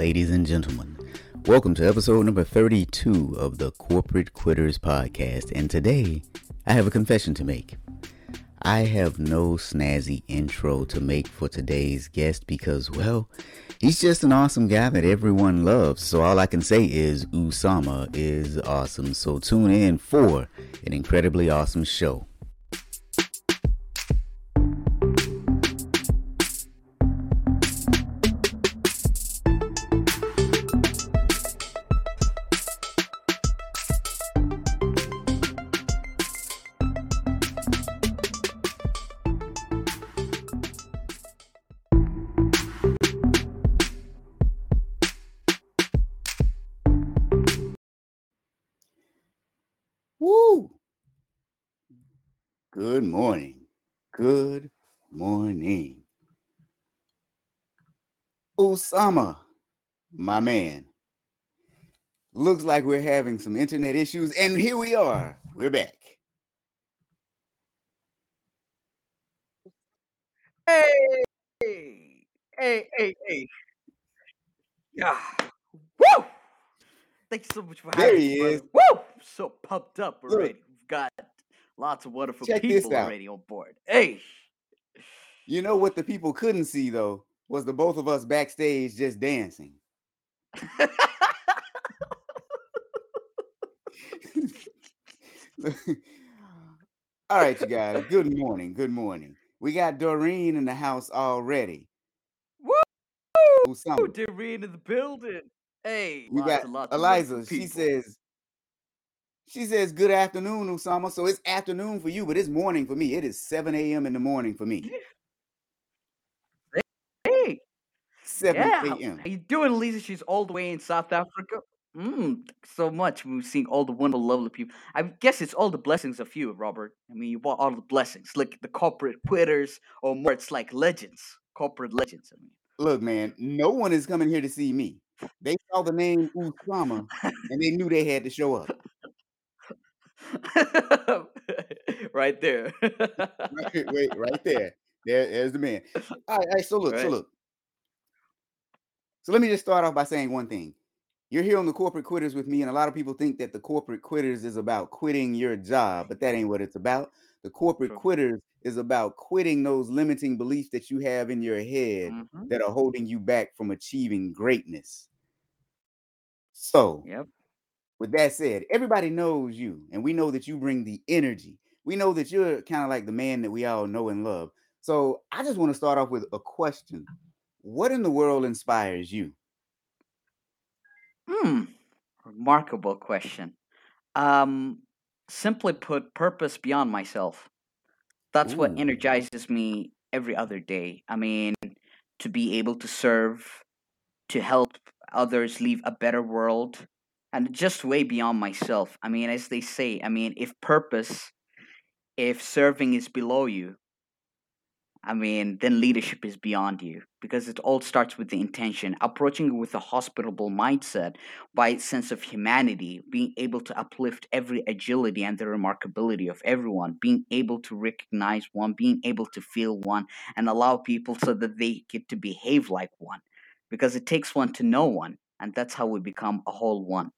Ladies and gentlemen, welcome to episode number 32 of the Corporate Quitters podcast. And today, I have a confession to make. I have no snazzy intro to make for today's guest because, well, he's just an awesome guy that everyone loves. So all I can say is Usama is awesome. So tune in for an incredibly awesome show. Usama, my man. Looks like we're having some internet issues, and here we are. We're back. Hey, hey, hey, hey. Yeah. Woo! Thanks so much for There having he me. brother. is. Woo! So pumped up Look. already. We've got lots of wonderful Check people already on board. Hey. You know what the people couldn't see though was the both of us backstage just dancing. All right, you guys. Good morning. Good morning. We got Doreen in the house already. Woo! Usama. Doreen in the building. Hey. We got and lots of wonderful Eliza. She says, she says, good afternoon, Usama. So it's afternoon for you, but it's morning for me. It is 7 a.m. in the morning for me. Hey. 7 Yeah. A.m. how you doing, Lisa? She's all the way in South Africa. Mm, so much. We've seen all the wonderful, lovely people. I guess it's all the blessings of you, Robert. I mean, you bought all the blessings, like the corporate quitters, or more, it's like legends, corporate legends. I mean, Look, man, no one is coming here to see me. They saw the name Usama and they knew they had to show up. right there. Right, wait, right there. There, there's the man. All right, all right, so look, so look. So let me just start off by saying one thing. You're here on the corporate quitters with me, and a lot of people think that the corporate quitters is about quitting your job, but that ain't what it's about. The corporate quitters is about quitting those limiting beliefs that you have in your head Mhm. that are holding you back from achieving greatness. So, Yep. with that said, everybody knows you, and we know that you bring the energy. We know that you're kind of like the man that we all know and love. So, I just want to start off with a question. What in the world inspires you? Hmm. Remarkable question. Um, simply put, purpose beyond myself. That's what Ooh. energizes me every other day. I mean, to be able to serve, to help others leave a better world, and just way beyond myself. I mean, as they say, I mean, if purpose, if serving is below you, I mean, then leadership is beyond you because it all starts with the intention, approaching it with a hospitable mindset by sense of humanity, being able to uplift every agility and the remarkability of everyone, being able to recognize one, being able to feel one, and allow people so that they get to behave like one. Because it takes one to know one, and that's how we become a whole one.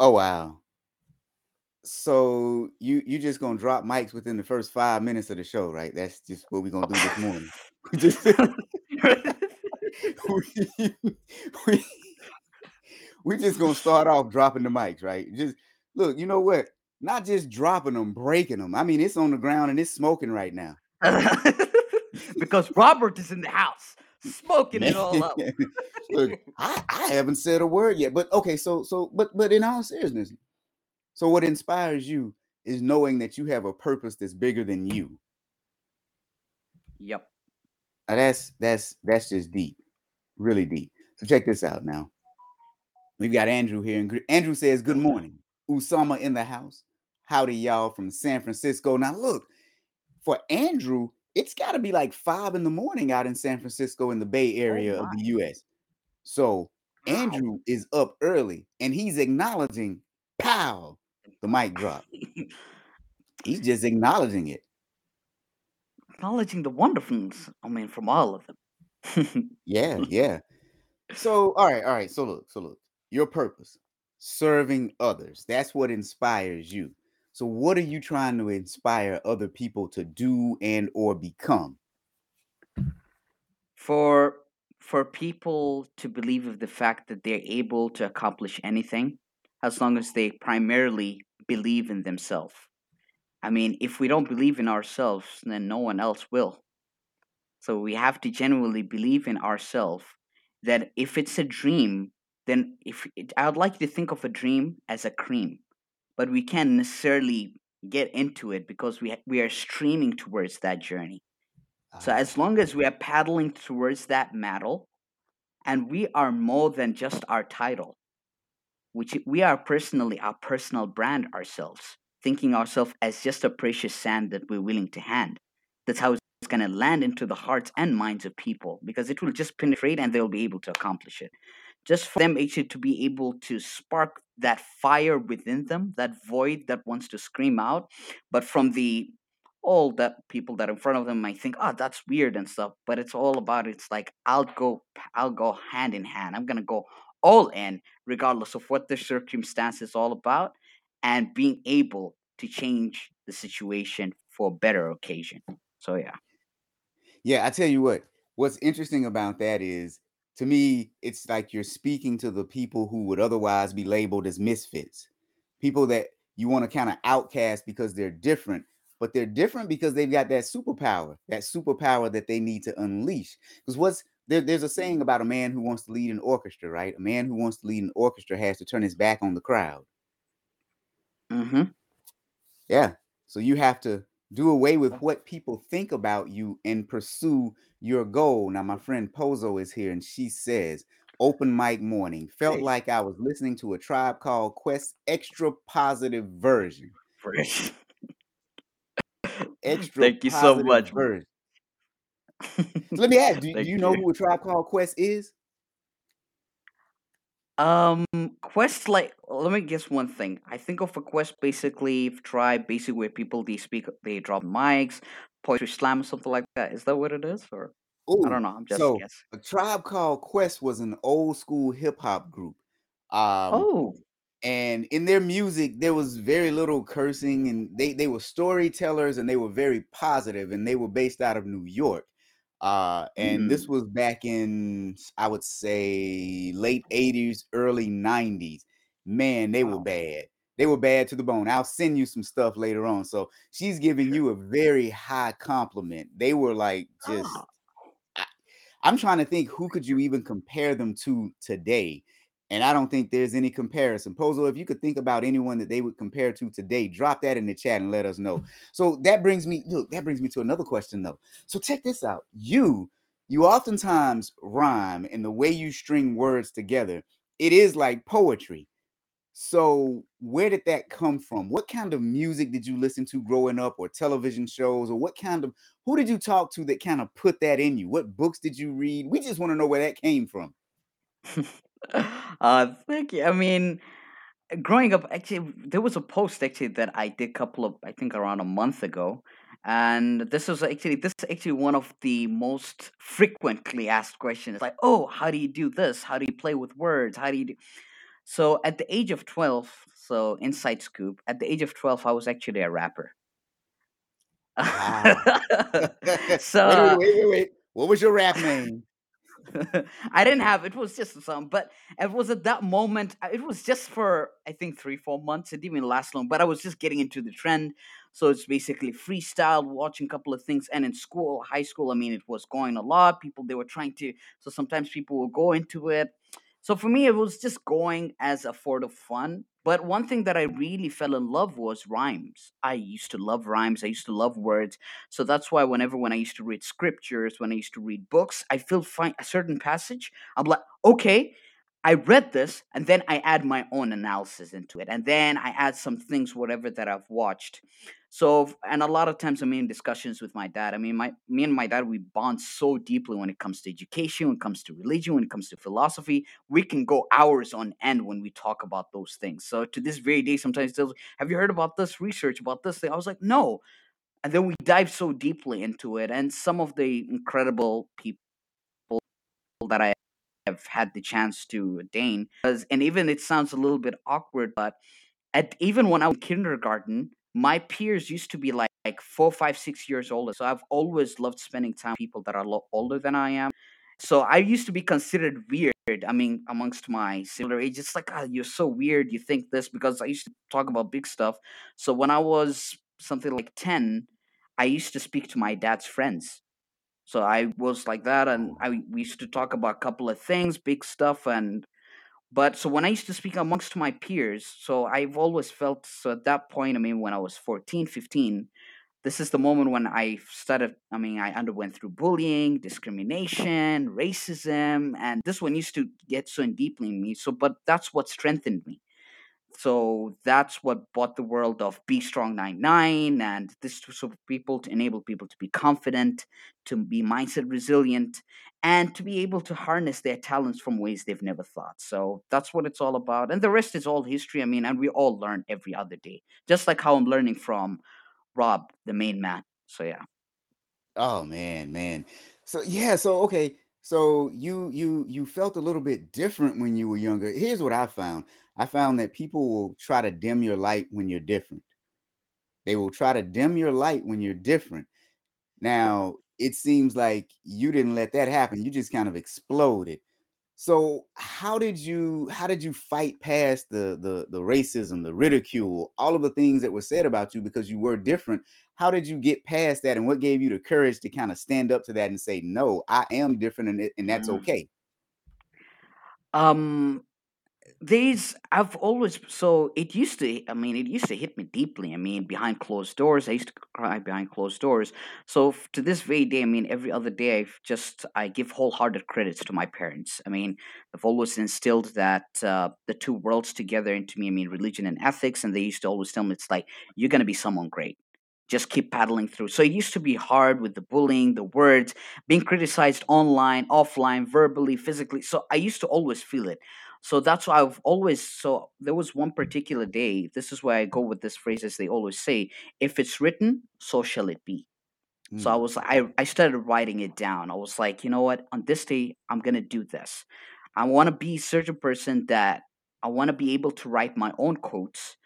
Oh wow. So you you just gonna drop mics within the first five minutes of the show, right? That's just what we're gonna do this morning. We just we, we, we just gonna start off dropping the mics, right? Just look, you know what? Not just dropping them, breaking them. I mean, it's on the ground and it's smoking right now. because Robert is in the house, smoking it all up. Look, I, I haven't said a word yet, but okay, so so but but in all seriousness, so what inspires you is knowing that you have a purpose that's bigger than you. Yep. Now that's that's that's just deep, really deep. So check this out now. We've got Andrew here, and Andrew says, "Good morning, Usama in the house. Howdy, y'all from San Francisco." Now look, for Andrew, it's got to be like five in the morning out in San Francisco in the Bay oh Area of the U.S. So Wow. Andrew is up early, and he's acknowledging, "Pow!" The mic drop. He's just acknowledging it. Acknowledging the wonderfulness, I mean, from all of them. Yeah, yeah. So, all right, all right. So look, so look. Your purpose, serving others. That's what inspires you. So, what are you trying to inspire other people to do and or become? For for people to believe of the fact that they're able to accomplish anything as long as they primarily believe in themselves. I mean, if we don't believe in ourselves, then no one else will. So we have to genuinely believe in ourselves that if it's a dream, then if it, I would like you to think of a dream as a cream, but we can't necessarily get into it because we ha- we are streaming towards that journey. So Ah, as long as we are paddling towards that medal, and we are more than just our title, which we are personally our personal brand ourselves, thinking ourselves as just a precious sand that we're willing to hand. That's how it's going to land into the hearts and minds of people because it will just penetrate and they'll be able to accomplish it. Just for them actually to be able to spark that fire within them, that void that wants to scream out, but from the all that people that are in front of them might think, oh, that's weird and stuff. But it's all about it's like I'll go, I'll go hand in hand. I'm gonna go all in, regardless of what the circumstance is all about, and being able to change the situation for a better occasion. So yeah. Yeah, I tell you what, what's interesting about that is to me, it's like you're speaking to the people who would otherwise be labeled as misfits. People that you want to kind of outcast because they're different, but they're different because they've got that superpower, that superpower that they need to unleash. Because what's there, there's a saying about a man who wants to lead an orchestra, right? A man who wants to lead an orchestra has to turn his back on the crowd. Mm-hmm. Yeah. So you have to do away with what people think about you and pursue your goal. Now, my friend Pozo is here and she says, open mic morning. Felt Hey, like I was listening to a tribe called Quest extra positive version. Fresh. Extra Thank you so much. version. So let me ask, do, do you know who a tribe called Quest is? Um, quest like let me guess one thing. I think of a quest basically tribe, basically where people they speak, they drop mics, poetry slam, something like that. Is that what it is, or I Oh, don't know. I'm just so guessing. a tribe called Quest was an old school hip hop group. Um, Oh, and in their music there was very little cursing and they they were storytellers and they were very positive and they were based out of New York uh and this mm, was back in I would say late 80s early 90s man they were bad. They were bad to the bone. I'll send you some stuff later on. So she's giving you a very high compliment. They were like just Ah. I, I'm trying to think who could you even compare them to today? And I don't think there's any comparison. Pozo, if you could think about anyone that they would compare to today, drop that in the chat and let us know. So that brings me, look, that brings me to another question though. So check this out. You, you oftentimes rhyme and the way you string words together, it is like poetry. So where did that come from? What kind of music did you listen to growing up or television shows or what kind of who did you talk to that kind of put that in you? What books did you read? We just want to know where that came from. uh, thank you. I mean, growing up, actually, there was a post actually that I did a couple of, I think, around a month ago, and this was actually this is actually one of the most frequently asked questions. Like, oh, how do you do this? How do you play with words? How do you do? So at the age of twelve, so inside scoop, at the age of twelve, I was actually a rapper. Wow. wait, wait, so wait, wait, wait. What was your rap name? I didn't have it was just some, but it was at that moment. uh, It was just for I think three, four months. It didn't even last long, but I was just getting into the trend. So it's basically freestyle, watching a couple of things, and in school, high school, I mean, it was going a lot. People they were trying to. So sometimes people will go into it. So for me, it was just going as a for the fun. But one thing that I really fell in love was rhymes. I used to love rhymes. I used to love words. So that's why whenever when I used to read scriptures, when I used to read books, I feel find a certain passage. I'm like, okay, I read this, and then I add my own analysis into it, and then I add some things, whatever that I've watched. So, and a lot of times I'm in discussions with my dad. I mean, my me and my dad we bond so deeply when it comes to education, when it comes to religion, when it comes to philosophy. We can go hours on end when we talk about those things. So to this very day, sometimes they'll, have you heard about this research about this thing? I was like, no, and then we dive so deeply into it and some of the incredible people that I have had the chance to attain. And even it sounds a little bit awkward, but at even when I was in kindergarten, my peers used to be like, like four, five, six years older. So I've always loved spending time with people that are a lot older than I am. So I used to be considered weird. I mean, amongst my similar age, it's like, oh, you're so weird. You think this because I used to talk about big stuff. So when I was something like 10, I used to speak to my dad's friends. So I was like that, and I we used to talk about a couple of things, big stuff, and but so when I used to speak amongst my peers, so I've always felt so at that point, I mean, when I was 14, 15, this is the moment when I started, I mean, I underwent through bullying, discrimination, racism, and this one used to get so deeply in me. So, but that's what strengthened me so that's what bought the world of Be Strong 99 and this of people to enable people to be confident, to be mindset resilient, and to be able to harness their talents from ways they've never thought. So that's what it's all about. And the rest is all history. I mean, and we all learn every other day, just like how I'm learning from Rob, the main man. So yeah. Oh man, man. So yeah, so okay. So you you you felt a little bit different when you were younger. Here's what I found. I found that people will try to dim your light when you're different. They will try to dim your light when you're different. Now, it seems like you didn't let that happen. You just kind of exploded. So, how did you how did you fight past the the the racism, the ridicule, all of the things that were said about you because you were different? How did you get past that and what gave you the courage to kind of stand up to that and say, "No, I am different and and that's Mm. okay." Um, these I've always so it used to I mean it used to hit me deeply. I mean behind closed doors, I used to cry behind closed doors. So f- to this very day, I mean every other day I've just I give wholehearted credits to my parents. I mean they've always instilled that uh, the two worlds together into me. I mean religion and ethics, and they used to always tell me it's like you're gonna be someone great. Just keep paddling through. So it used to be hard with the bullying, the words, being criticized online, offline, verbally, physically. So I used to always feel it so that's why I've always so there was one particular day. This is where I go with this phrase as they always say, if it's written, so shall it be. So I Mm, was I I started writing it down. I was like, you know what? On this day, I'm gonna do this. I want to be a certain person that I want to be able to write my own quotes.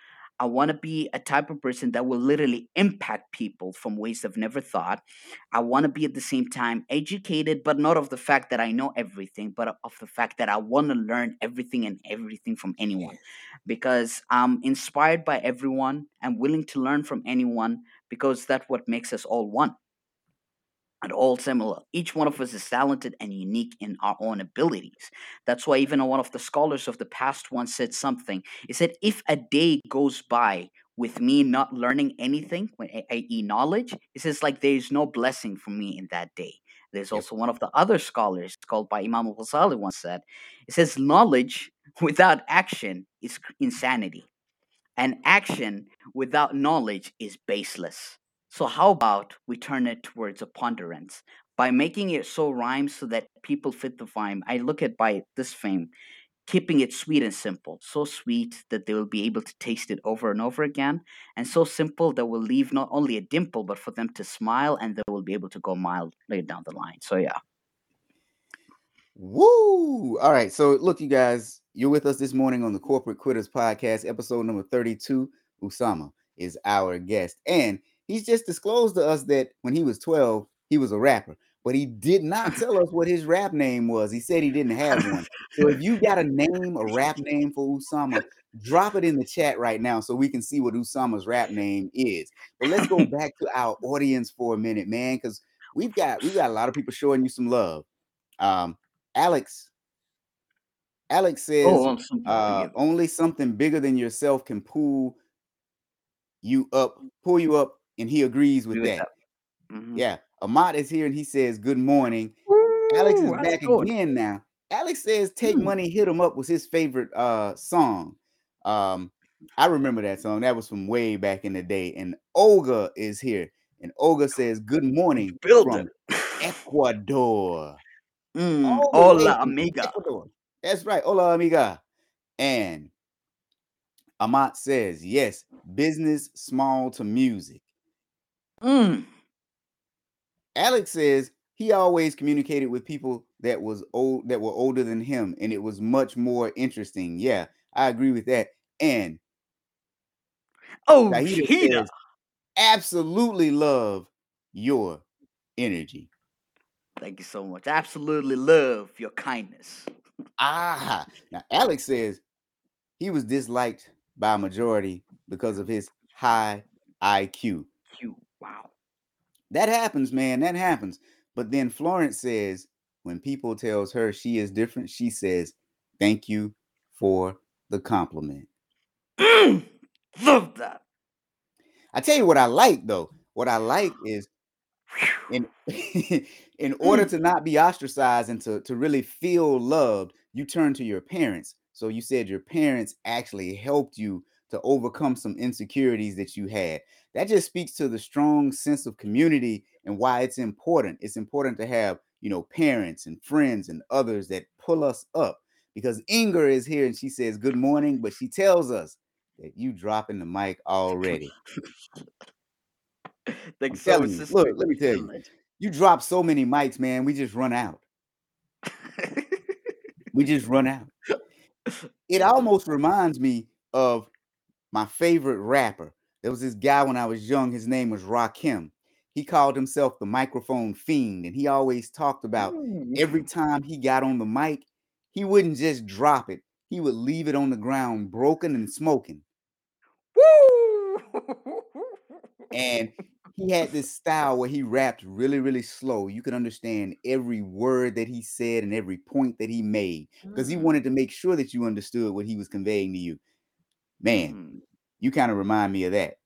I want to be a type of person that will literally impact people from ways they've never thought. I want to be at the same time educated, but not of the fact that I know everything, but of the fact that I want to learn everything and everything from anyone. Because I'm inspired by everyone. I'm willing to learn from anyone because that's what makes us all one and all similar. Each one of us is talented and unique in our own abilities. That's why even one of the scholars of the past once said something. He said, If a day goes by with me not learning anything, i.e., knowledge, he says, like there is no blessing for me in that day. There's also one of the other scholars called by Imam al Ghazali once said, it says, knowledge without action is insanity and action without knowledge is baseless. So, how about we turn it towards a ponderance by making it so rhymes so that people fit the rhyme? I look at by this fame, keeping it sweet and simple, so sweet that they will be able to taste it over and over again, and so simple that will leave not only a dimple but for them to smile and they will be able to go mile later down the line. So, yeah. Woo! All right. So, look, you guys, you're with us this morning on the Corporate Quitters Podcast, episode number 32. Usama is our guest. And he's just disclosed to us that when he was 12, he was a rapper, but he did not tell us what his rap name was. He said he didn't have one. So, if you got a name, a rap name for Usama, drop it in the chat right now so we can see what Usama's rap name is. But let's go back to our audience for a minute, man, because we've got we've got a lot of people showing you some love. Um, Alex, Alex oh, says, I'm so uh, only something bigger than yourself can pull you up, pull you up, and he agrees with that. that. hmm Yeah. Ahmad is here and he says, Good morning. Alex is back again now. Alex says Take Hmm. Money, Hit 'em Up was his favorite uh song. Um, I remember that song. That was from way back in the day. And Olga is here. And Olga says, Good morning Builder. from Ecuador. Mm, All the way hola, amiga. Ecuador. That's right. Hola, amiga. And Amat says, yes, business small to music. Mm, Alex says he always communicated with people that was old that were older than him, and it was much more interesting. Yeah, I agree with that. And Oh, says, absolutely love your energy. Thank you so much. Absolutely love your kindness. Ah, now Alex says he was disliked by a majority because of his high IQ. Wow. That happens, man. That happens. But then Florence says when people tells her she is different, she says, "Thank you for the compliment." Mm, love that. I tell you what I like though. What I like is in in order to not be ostracized and to, to really feel loved, you turn to your parents. So you said your parents actually helped you to overcome some insecurities that you had. That just speaks to the strong sense of community and why it's important. It's important to have, you know, parents and friends and others that pull us up. Because Inger is here and she says good morning, but she tells us that you dropping the mic already. Thank I'm so much, you. Look, let me tell you. You drop so many mics, man. We just run out. We just run out. It almost reminds me of my favorite rapper. There was this guy when I was young. His name was Rakim. He called himself the microphone fiend, and he always talked about every time he got on the mic, he wouldn't just drop it. He would leave it on the ground broken and smoking. Woo! And he had this style where he rapped really, really slow. You could understand every word that he said and every point that he made because he Mm, wanted to make sure that you understood what he was conveying to you. Man, mm. you kind of remind me of that.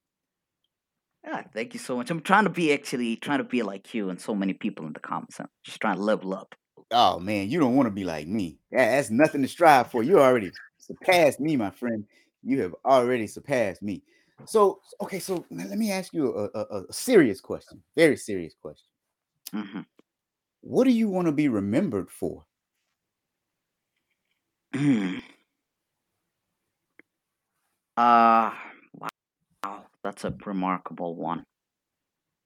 Yeah, thank you so much. I'm trying to be actually trying to be like you and so many people in the comments. I'm just trying to level up. Oh man, you don't want to be like me. That- that's nothing to strive for. You already surpassed me, my friend. You have already surpassed me. So, okay, so let me ask you a, a, a serious question, very serious question. hmm What do you want to be remembered for? Uh wow, that's a remarkable one.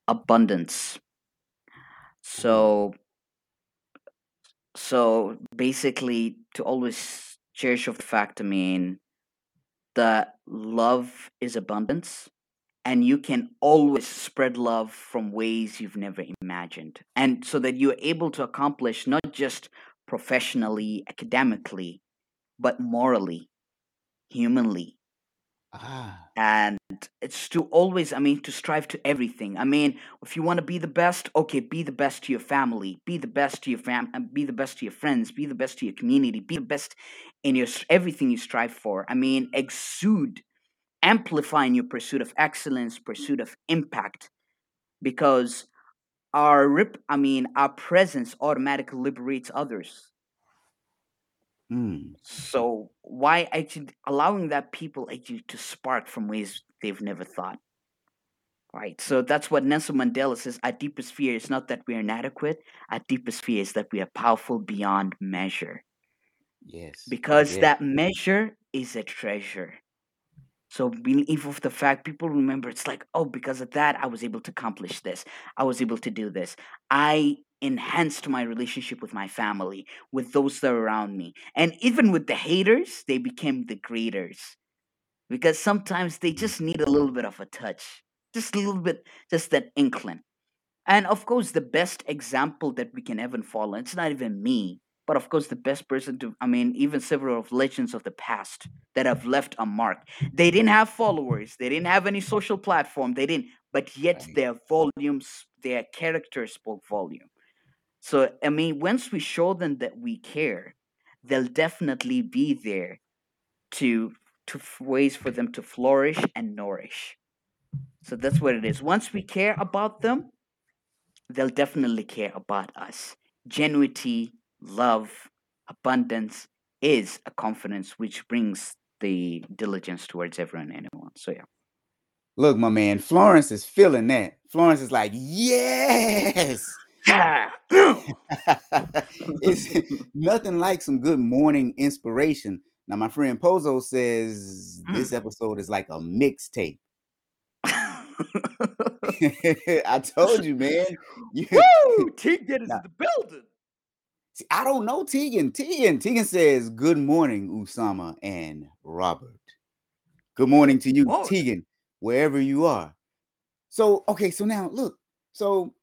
Abundance. So so basically to always cherish of the fact i mean that love is abundance and you can always spread love from ways you've never imagined and so that you're able to accomplish not just professionally academically but morally humanly Ah, and it's to always i mean to strive to everything. I mean if you want to be the best okay be the best to your family be the best to your fam uh, be the best to your friends be the best to your community be the best in your everything you strive for. I mean exude amplifying your pursuit of excellence pursuit of impact. Because our rip i mean our presence automatically liberates others mm, so why actually allowing that people actually to spark from ways they've never thought Right. So that's what Nelson Mandela says. Our deepest fear is not that we are inadequate. Our deepest fear is that we are powerful beyond measure. yes, Because yes. that measure is a treasure. So believe of the fact people remember it's like, oh, because of that, I was able to accomplish this. I was able to do this. I enhanced my relationship with my family, with those that are around me. And even with the haters, they became the greaters because sometimes they just need a little bit of a touch, just a little bit, just that inkling. And of course, the best example that we can ever follow, it's not even me, but of course, the best person to, I mean, even several of legends of the past that have left a mark. They didn't have followers, they didn't have any social platform, they didn't, but yet Right. their volumes, their characters spoke volume. So, I mean, once we show them that we care, they'll definitely be there to to ways for them to flourish and nourish. So that's what it is. Once we care about them, they'll definitely care about us. Genuity, love, abundance is a confidence which brings the diligence towards everyone and anyone. So yeah. Look, my man, Florence is feeling that. Florence is like, yes. It's nothing like some good morning inspiration. Now, my friend Pozo says hmm. this episode is like a mixtape. I told you, man. You, Woo! Get is in the building. I don't know Tegan. Tegan. Tegan says, Good morning, Usama and Robert. Good morning to you, Whoa. Tegan, wherever you are. So, okay, so now look, so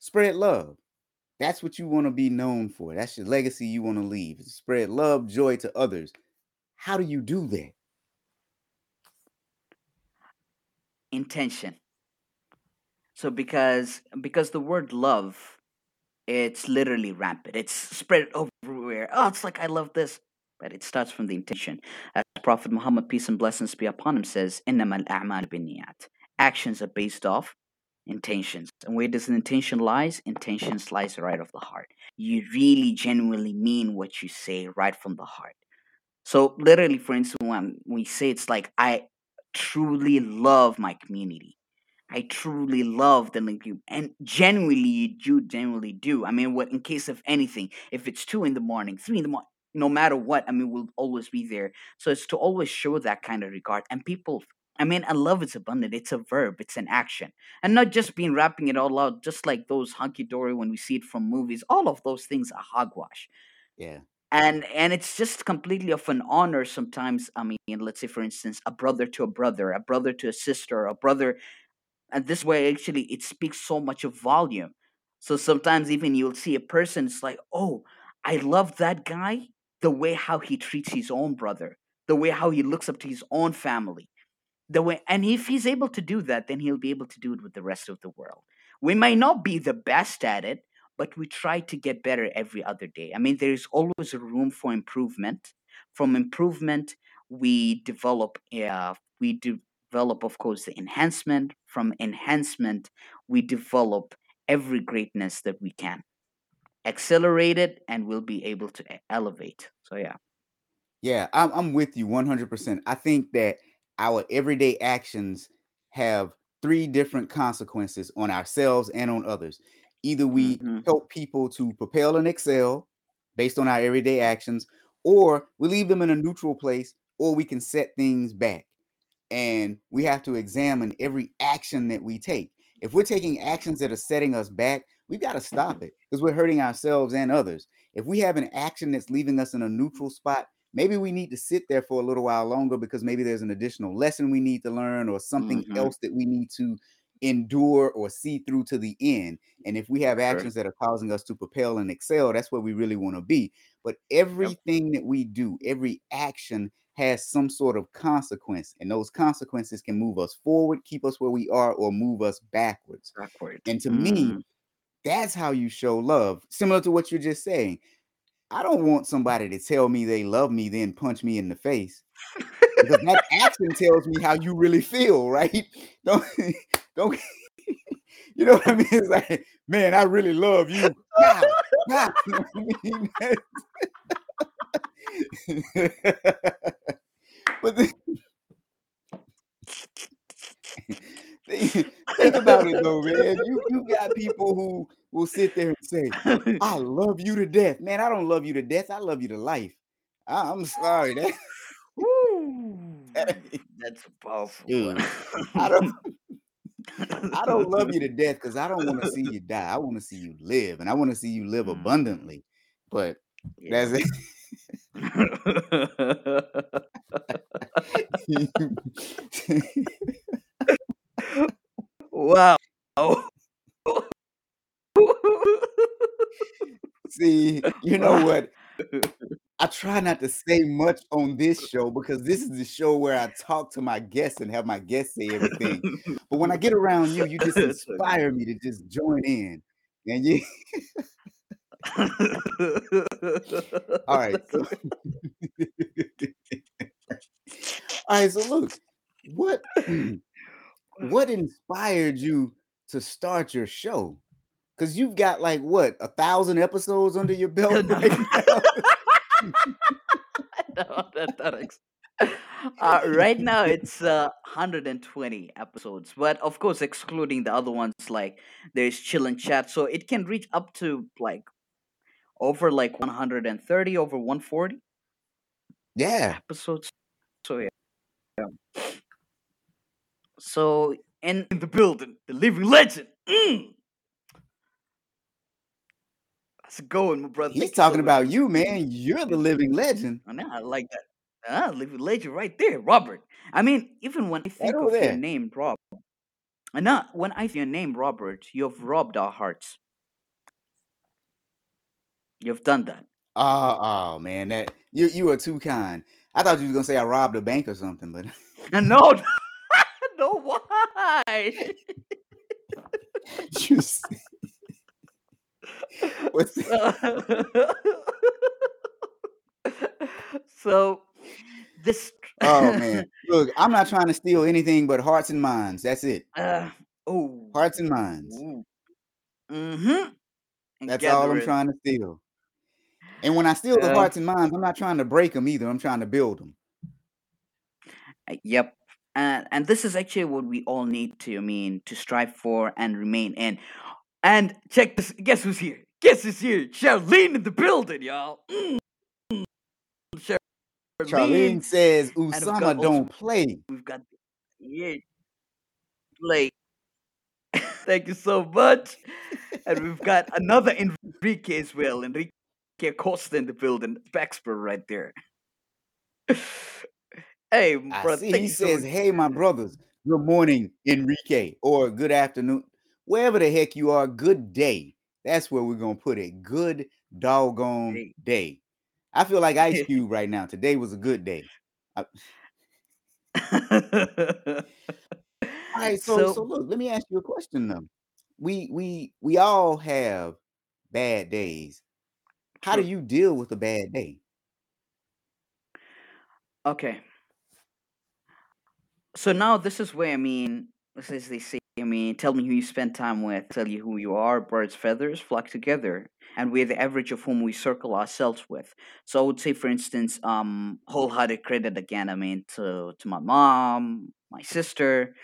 Spread love. That's what you want to be known for. That's your legacy you want to leave. Spread love, joy to others. How do you do that? Intention. So because because the word love, it's literally rampant. It's spread everywhere. Oh, it's like I love this, but it starts from the intention. As Prophet Muhammad peace and blessings be upon him says, "Innamal a'mal binniyat." Actions are based off intentions. And where does an intention lies? Intentions lies right of the heart. You really genuinely mean what you say right from the heart. So literally, for instance, when we say it's like I truly love my community. I truly love the link and genuinely you do genuinely do. I mean what in case of anything, if it's two in the morning, three in the morning, no matter what, I mean we'll always be there. So it's to always show that kind of regard. And people I mean, and love is abundant. It's a verb. It's an action, and not just being rapping it all out, just like those hunky dory when we see it from movies. All of those things are hogwash. Yeah. And and it's just completely of an honor. Sometimes, I mean, let's say for instance, a brother to a brother, a brother to a sister, a brother, and this way actually it speaks so much of volume. So sometimes even you'll see a person, it's like, oh, I love that guy. The way how he treats his own brother, the way how he looks up to his own family the way and if he's able to do that then he'll be able to do it with the rest of the world. We might not be the best at it but we try to get better every other day. I mean there's always a room for improvement. From improvement we develop uh, we develop of course the enhancement. From enhancement we develop every greatness that we can. Accelerate it and we'll be able to elevate. So yeah. Yeah i'm, I'm with you 100% i think that our everyday actions have three different consequences on ourselves and on others. Either we mm-hmm. help people to propel and excel based on our everyday actions, or we leave them in a neutral place, or we can set things back. And we have to examine every action that we take. If we're taking actions that are setting us back, we've got to stop it because we're hurting ourselves and others. If we have an action that's leaving us in a neutral spot, maybe we need to sit there for a little while longer because maybe there's an additional lesson we need to learn or something mm-hmm. else that we need to endure or see through to the end. And if we have actions that are causing us to propel and excel, that's where we really want to be. But everything yep. that we do, every action has some sort of consequence, and those consequences can move us forward, keep us where we are, or move us backwards. Backwards. And to mm. me, that's how you show love. Similar to what you're just saying. I don't want somebody to tell me they love me, then punch me in the face. because that action tells me how you really feel, right? Don't don't you know what I mean? It's like, man, I really love you. Wow, wow. You know I mean? but then, think about it though, man. You you got people who will sit there and say, I love you to death. Man, I don't love you to death. I love you to life. I, am sorry. That, That's powerful. Dude, I don't I don't love you to death because I don't want to see you die. I want to see you live and I want to see you live mm. abundantly. But yeah. that's it. Wow. See, you know what? I try not to say much on this show because this is the show where I talk to my guests and have my guests say everything. but when I get around you, you just inspire me to just join in. And you All right. So... All right, so look, what what inspired you to start your show? Because you've got like what a thousand episodes under your belt right now. no, that, that uh, right now it's uh, 120 episodes, but of course excluding the other ones like there's chill and chat, so it can reach up to like over like 130, over 140. Yeah, episodes. So yeah. yeah. So in, in the building, the living legend. Mm. How's it going, my brother? He's Thank you so talking much about you, man. You're the living legend. I know, I like that. Ah, living legend right there, Robert. I mean, even when I think over of your there. name, Rob, and not when I think your name, Robert, you've robbed our hearts. You've done that. Oh, oh man, that you you are too kind. I thought you was gonna say I robbed a bank or something, but And no, no, why? you s- what's so this. oh man. Look, I'm not trying to steal anything but hearts and minds. That's it. Uh, oh. Hearts and minds. Mm-hmm. And That's all I'm it. trying to steal. And when I steal the Uh, hearts and minds, I'm not trying to break them either. I'm trying to build them. Uh, Yep. And and this is actually what we all need to, I mean, to strive for and remain in. And check this. Guess who's here? Guess who's here? Charlene in the building, y'all. Mm. Charlene. Charlene says we've got Usama don't play. We've got yeah, play. Thank you so much. and we've got another Enrique as well. Enrique Costa in the building. Baxter right there. hey, I bro. he says. Hey, my brothers, good morning, Enrique, or good afternoon. Wherever the heck you are, good day. That's where we're gonna put it. Good doggone Day. day. I feel like Ice Cube right now. Today was a good day. All right, so, so So- look, let me ask you a question though. We we we all have bad days. How do you deal with a bad day? Okay. So now this is where I mean, this is they say. I mean, tell me who you spend time with. Tell you who you are. Birds' feathers flock together, and we're the average of whom we circle ourselves with. So I would say, for instance, um, wholehearted credit again. I mean, to to my mom, my sister,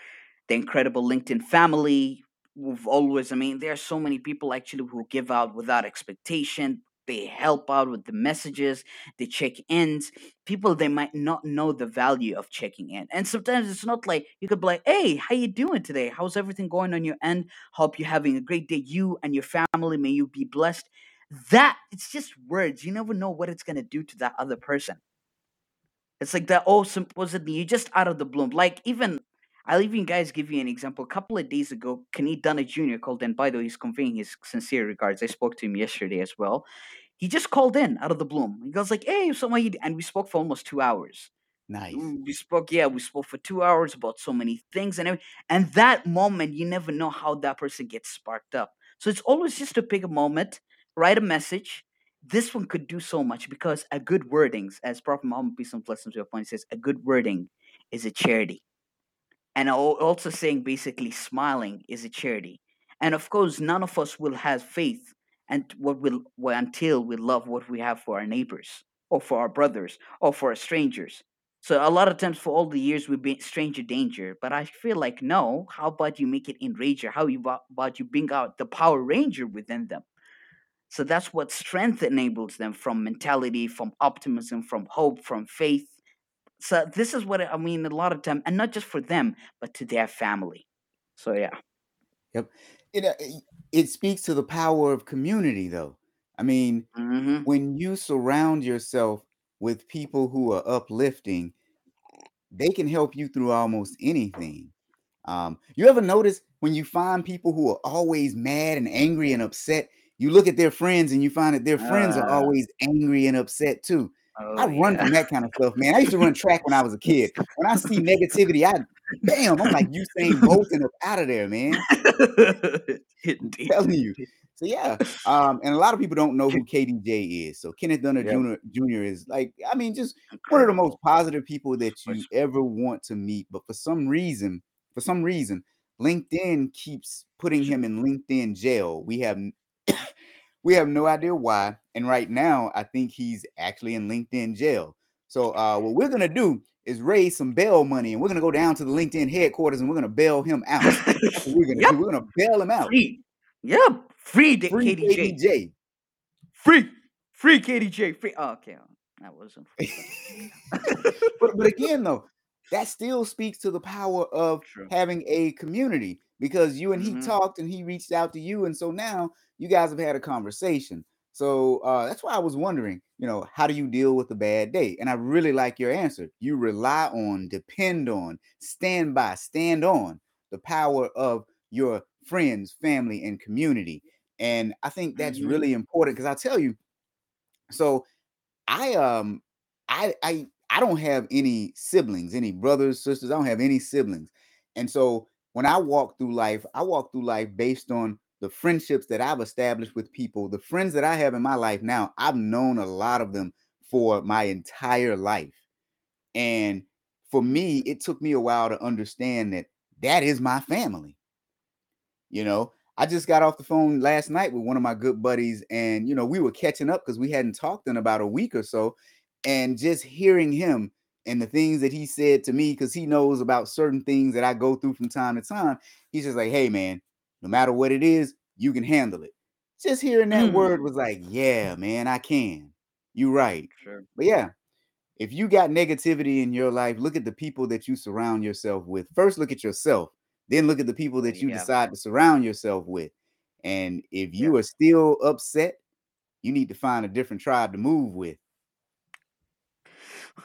the incredible LinkedIn family. We've always, I mean, there are so many people actually who give out without expectation. They help out with the messages, the check ins people they might not know the value of checking in. And sometimes it's not like you could be like hey how you doing today? How's everything going on your end? Hope you're having a great day you and your family may you be blessed. That it's just words you never know what it's going to do to that other person. It's like that oh supposedly you just out of the bloom like even I'll even guys give you an example. A couple of days ago, Kenny Dunner Jr. called in. By the way, he's conveying his sincere regards. I spoke to him yesterday as well. He just called in out of the bloom. He goes like, "Hey, so how and we spoke for almost two hours. Nice. Mm, We spoke, yeah, we spoke for two hours about so many things and everything. And that moment, you never know how that person gets sparked up. So it's always just to pick a moment, write a message. This one could do so much because a good wordings, as Prophet Muhammad peace and blessings be upon him says, a good wording is a charity. And also saying basically smiling is a charity. And of course, none of us will have faith and what will until we love what we have for our neighbors or for our brothers or for our strangers. So a lot of times for all the years we've been stranger danger, but I feel like no. How about you make it enrager? How about you bring out the Power Ranger within them? So that's what strength enables them from mentality, from optimism, from hope, from faith. So this is what I mean a lot of time, and not just for them, but to their family. So yeah, It uh, it- it speaks to the power of community, though. I mean, hmm when you surround yourself with people who are uplifting, they can help you through almost anything. Um, you ever notice when you find people who are always mad and angry and upset, you look at their friends and you find that their friends are Ah. always angry and upset too. Oh, I run yeah. from that kind of stuff, man. I used to run track when I was a kid. When I see negativity, I bam, I'm like Usain Bolton up out of there, man. Indeed. telling you. So yeah, um, and a lot of people don't know who KDJ is. So Kenneth Dunner Yep. Jr. Jr. is like, I mean, just one of the most positive people that you ever want to meet. But for some reason, for some reason, LinkedIn keeps putting him in LinkedIn jail. We have we have no idea why. And right now, I think he's actually in LinkedIn jail. So uh, what we're gonna do is raise some bail money, and we're gonna go down to the LinkedIn headquarters, and we're gonna bail him out. We're gonna Yep. We're gonna bail him out. Free. Yep. Free the Free KDJ. KDJ. Free. Free KDJ. Free. Oh, okay. That wasn't. but but again though that still speaks to the power of True. having a community because you and he Mhm. talked and he reached out to you and so now you guys have had a conversation So uh, that's why I was wondering, you know, how do you deal with a bad day? And I really like your answer. You rely on, depend on, stand by, stand on the power of your friends, family, and community. And I think that's Mm-hmm. really important because I tell you, so I um I I I don't have any siblings, any brothers, sisters. I don't have any siblings. And so when I walk through life, I walk through life based on the friendships that I've established with people, the friends that I have in my life now. I've known a lot of them for my entire life. And for me, it took me a while to understand that that is my family. You know, I just got off the phone last night with one of my good buddies, and you know, we were catching up because we hadn't talked in about a week or so. And just hearing him and the things that he said to me, because he knows about certain things that I go through from time to time, he's just like, hey, man, no matter what it is, you can handle it. Just hearing that Mm. word was like, yeah, man, I can. You right. Sure. But yeah, if you got negativity in your life, look at the people that you surround yourself with. First, look at yourself. Then look at the people that you Yeah. decide to surround yourself with. And if Yeah. you are still upset, you need to find a different tribe to move with.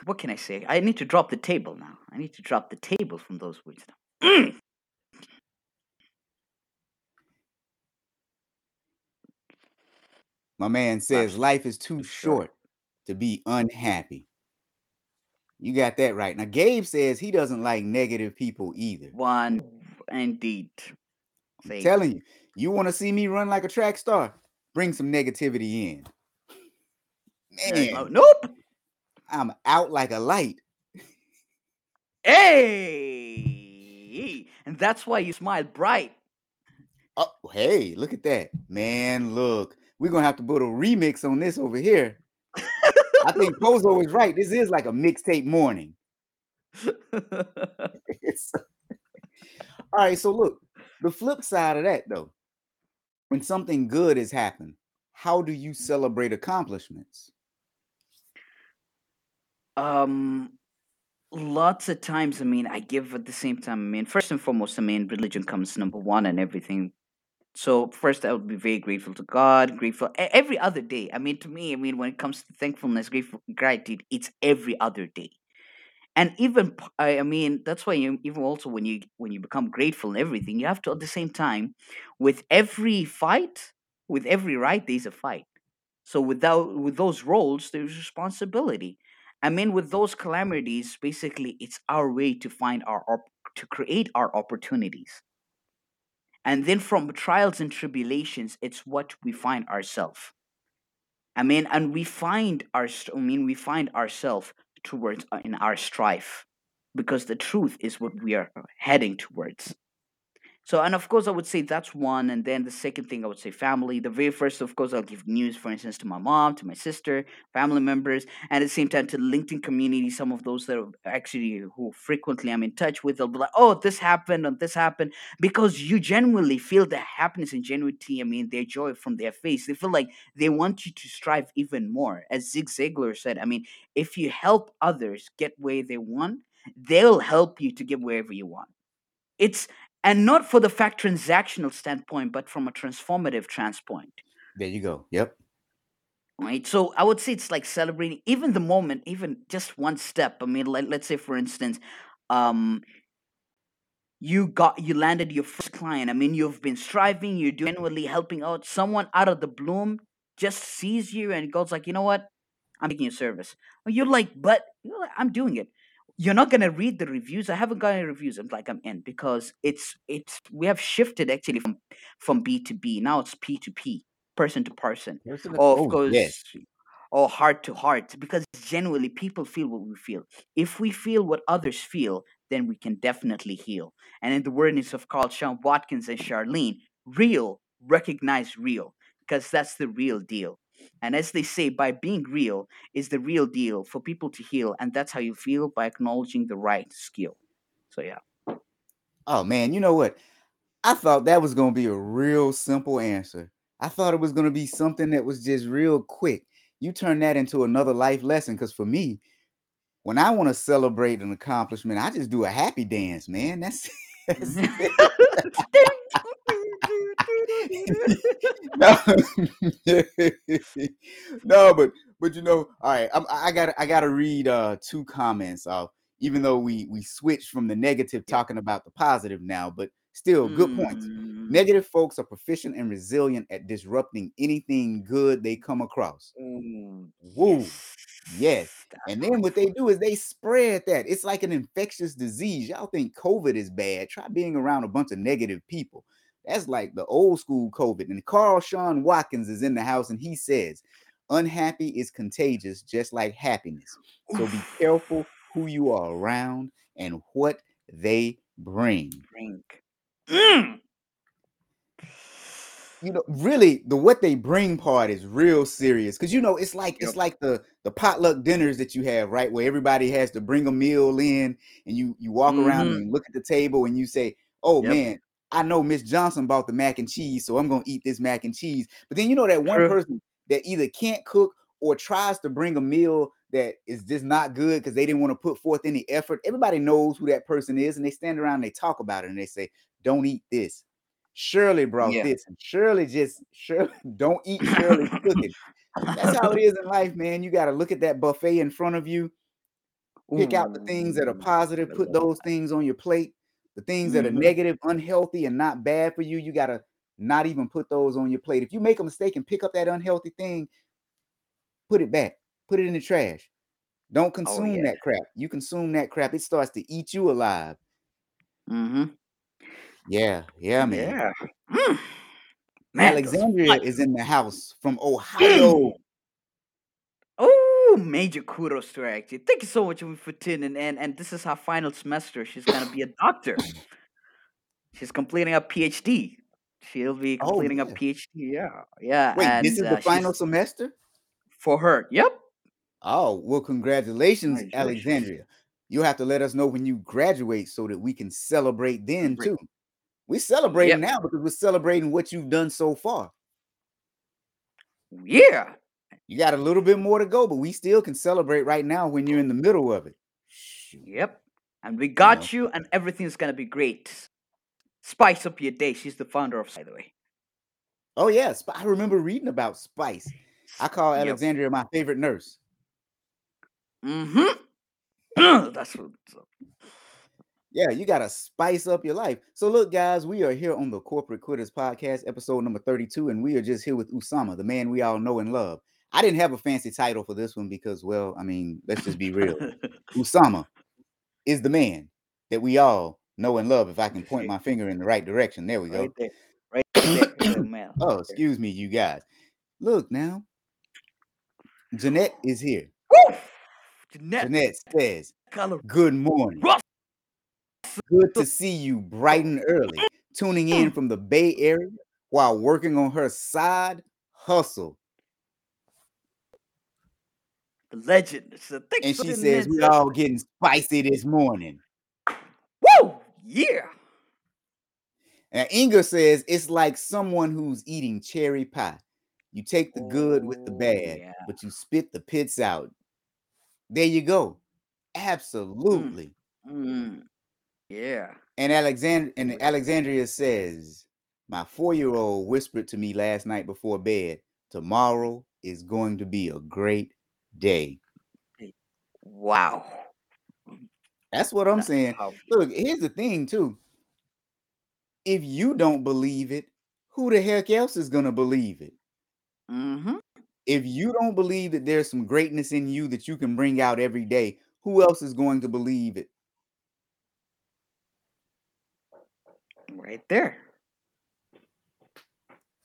What can I say? I need to drop the table now. I need to drop the table from those words now. Mm. My man says life is too short. to be unhappy. You got that right. Now, Gabe says he doesn't like negative people either. One, indeed. I'm Say, telling you, you want to see me run like a track star? Bring some negativity in. Man, nope. I'm out like a light. Hey, and that's why you smile bright. Oh, hey, look at that. Man, look. We're gonna have to put a remix on this over here. I think Pozo is right. This is like a mixtape morning. All right, so look, the flip side of that though, when something good has happened, how do you celebrate accomplishments? um, lots of times. I mean, I give at the same time. I mean, first and foremost, I mean, religion comes number one and everything. So first, I would be very grateful to God, grateful every other day. I mean, to me, I mean, when it comes to thankfulness, grateful, gratitude, it's every other day. and even i mean that's why you even also when you when you become grateful and everything you have to at the same time with every fight with every right there's a fight so without with those roles there's responsibility i mean with those calamities basically it's our way to find our op- to create our opportunities and then from trials and tribulations it's what we find ourselves I mean, and we find our, I mean, we find ourselves towards uh, in our strife, because the truth is what we are heading towards. So, and of course, I would say that's one. And then the second thing I would say family. The very first, of course, I'll give news, for instance, to my mom, to my sister, family members, and at the same time to LinkedIn community. Some of those that are actually who frequently I'm in touch with, they'll be like, "Oh, this happened, and this happened," because you genuinely feel the happiness and genuinity. I mean, their joy from their face. They feel like they want you to strive even more. As Zig Ziglar said, I mean, if you help others get where they want, they'll help you to get wherever you want. It's and not for the fact transactional standpoint, but from a transformative standpoint. There you go. Yep. Right. So I would say it's like celebrating even the moment, even just one step. I mean, let, let's say for instance, um, you got you landed your first client. I mean, you've been striving, you're genuinely helping out someone out of the bloom, just sees you and goes like, you know what, I'm making your service. You're like, but you're like, I'm doing it. You're not gonna read the reviews. I haven't got any reviews. I'm like, I'm in because it's it's we have shifted actually from from B to B. Now it's P to P, person to person. Or of oh, course, yes. or heart to heart, because genuinely people feel what we feel. If we feel what others feel, then we can definitely heal. And in the words of Carl Sean Watkins and Charlene, real, recognize real, because that's the real deal. And as they say, by being real is the real deal for people to heal, and that's how you feel by acknowledging the right skill. So yeah, Oh man, you know what? I thought that was gonna be a real simple answer. I thought it was gonna be something that was just real quick. You turn that into another life lesson because for me, when I want to celebrate an accomplishment, I just do a happy dance, man. That's, that's no, no, but but you know, all right. I'm, I got I got to read uh two comments off. Even though we we switched from the negative talking about the positive now, but still good points. Mm, Negative folks are proficient and resilient at disrupting anything good they come across. ooh, Woo. yes. Yes. And then what they do is they spread that. It's like an infectious disease. Y'all think COVID is bad. Try being around a bunch of negative people. That's like the old school COVID. And Carl Sean Watkins is in the house and he says, unhappy is contagious, just like happiness. So be careful who you are around and what they bring. Mm. you know really the what they bring part is real serious because you know it's like it's like the the potluck dinners that you have right where everybody has to bring a meal in and you you walk around Mhm. and you look at the table and you say oh Yep. man i know miss johnson bought the mac and cheese so i'm gonna eat this mac and cheese but then you know that one True. person that either can't cook or tries to bring a meal that is just not good because they didn't want to put forth any effort everybody knows who that person is and they stand around and they talk about it and they say don't eat this Shirley brought Yeah. this, and Shirley just Shirley don't eat Shirley's cooking. That's how it is in life, man. You got to look at that buffet in front of you, pick out the things that are positive, put those things on your plate. The things that are Mhm. negative, unhealthy, and not bad for you, you got to not even put those on your plate. If you make a mistake and pick up that unhealthy thing, put it back, put it in the trash. Don't consume Oh, yeah. that crap. You consume that crap, it starts to eat you alive. Mm-hmm. Yeah, yeah, man. Yeah. Mm. Man, Alexandria is in the house from Ohio. Oh, major kudos to her, actually. Thank you so much for tuning in. And this is her final semester. She's going to be a doctor. She's completing a PhD. She'll be Oh, completing yeah. a PhD. Yeah. Yeah. Wait, and this is uh, the final semester? for her. Yep. Oh, well, congratulations, Congratulations. Alexandria. You'll have to let us know when you graduate so that we can celebrate then too. We're celebrating Yep. now because we're celebrating what you've done so far. Yeah. You got a little bit more to go, but we still can celebrate right now when you're in the middle of it. Yep. And we got you, and everything's going to be great. Spice up your day. She's the founder of, by the way. Oh, yeah. Sp- I remember reading about Spice. I call Yep. Alexandria my favorite nurse. Mm-hmm. That's what. Yeah, you got to spice up your life. So, look, guys, we are here on the Corporate Quitters podcast, episode number 32, and we are just here with Usama, the man we all know and love. I didn't have a fancy title for this one because, well, I mean, let's just be real. Usama is the man that we all know and love. If I can point my finger in the right direction, there we go. right there. Right there. Oh. Excuse me, you guys. Look now, Jeanette is here. Woo! Jeanette. Jeanette says, Good morning. Good to see you bright and early, tuning in from the Bay Area while working on her side hustle. Legend. And she says, We all getting spicy this morning. Woo! Yeah. And Inga says, It's like someone who's eating cherry pie. You take the good with the Oh, bad, yeah. but you spit the pits out. There you go. Absolutely. Mm. Yeah. And Alexand- and Alexandria says, My four year old whispered to me last night before bed, Tomorrow is going to be a great day. Wow. That's what I'm That's saying. Look, here's the thing, too. If you don't believe it, who the heck else is going to believe it? Mm-hmm. If you don't believe that there's some greatness in you that you can bring out every day, who else is going to believe it? Right there.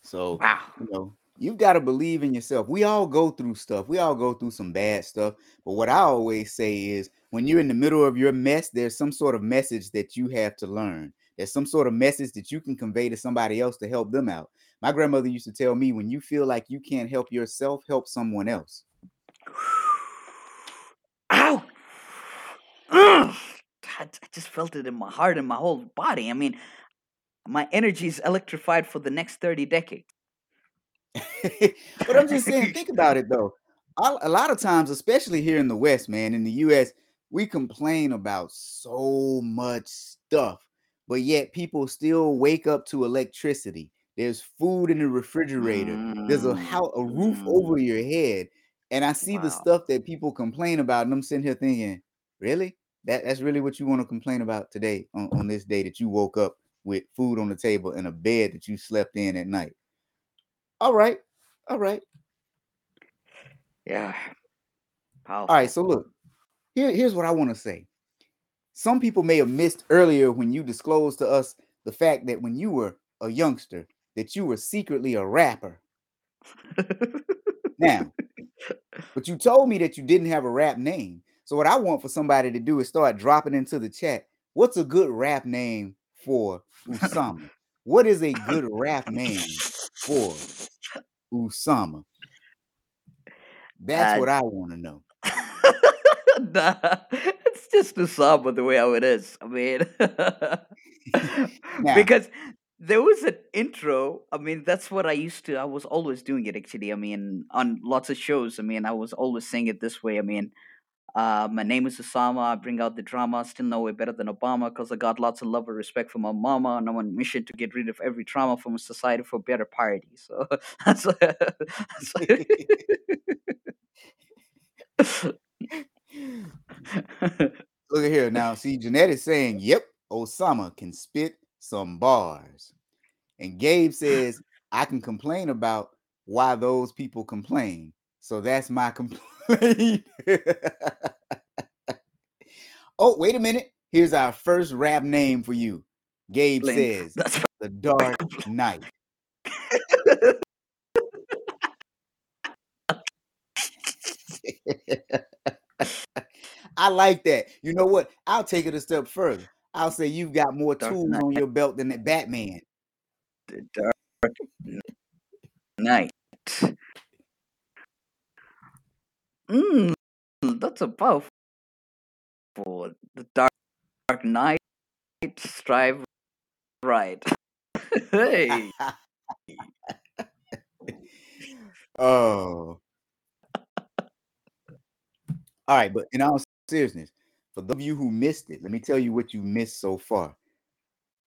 So, Wow. you know, you've got to believe in yourself. We all go through stuff. We all go through some bad stuff. But what I always say is when you're in the middle of your mess, there's some sort of message that you have to learn. There's some sort of message that you can convey to somebody else to help them out. My grandmother used to tell me when you feel like you can't help yourself, help someone else. Ow! Ugh! I I just felt it in my heart and my whole body. I mean, my energy is electrified for the next 30 decades. but I'm just saying, think about it though. A lot of times, especially here in the West, man, in the US, we complain about so much stuff, but yet people still wake up to electricity. There's food in the refrigerator. There's a house, a roof Mm, over your head. And I see the stuff that people complain about, and I'm sitting here thinking, really? That that's really what you want to complain about today on, on this day that you woke up with food on the table and a bed that you slept in at night. All right. All right. Yeah. All right. So look, here, here's what I want to say. Some people may have missed earlier when you disclosed to us the fact that when you were a youngster, that you were secretly a rapper. Now, but you told me that you didn't have a rap name. So what I want for somebody to do is start dropping into the chat. What's a good rap name for Usama? What is a good rap name for Usama? That's what I want to know. nah, it's just the samba the way how it is. I mean, Now, because there was an intro. I mean, that's what I used to. I was always doing it actually. I mean, on lots of shows. I mean, I was always saying it this way. I mean, uh, my name is Usama. I bring out the drama. Still know way better than Obama because I got lots of love and respect from my mama, and I'm on a mission to get rid of every trauma from society for better party. So that's. that's look at here. Now, see, Jeanette is saying, yep, Usama can spit some bars. And Gabe says, I can complain about why those people complain. So that's my complaint. oh, wait a minute. Here's our first rap name for you. Gabe says, That's The Dark Knight. I like that. You know what? I'll take it a step further. I'll say you've got more Dark tools Knight. on your belt than that Batman. the dark knight. Mm, that's a powerful. The dark, dark night strive right. hey, oh. All right, but in all seriousness, for those of you who missed it, let me tell you what you missed so far.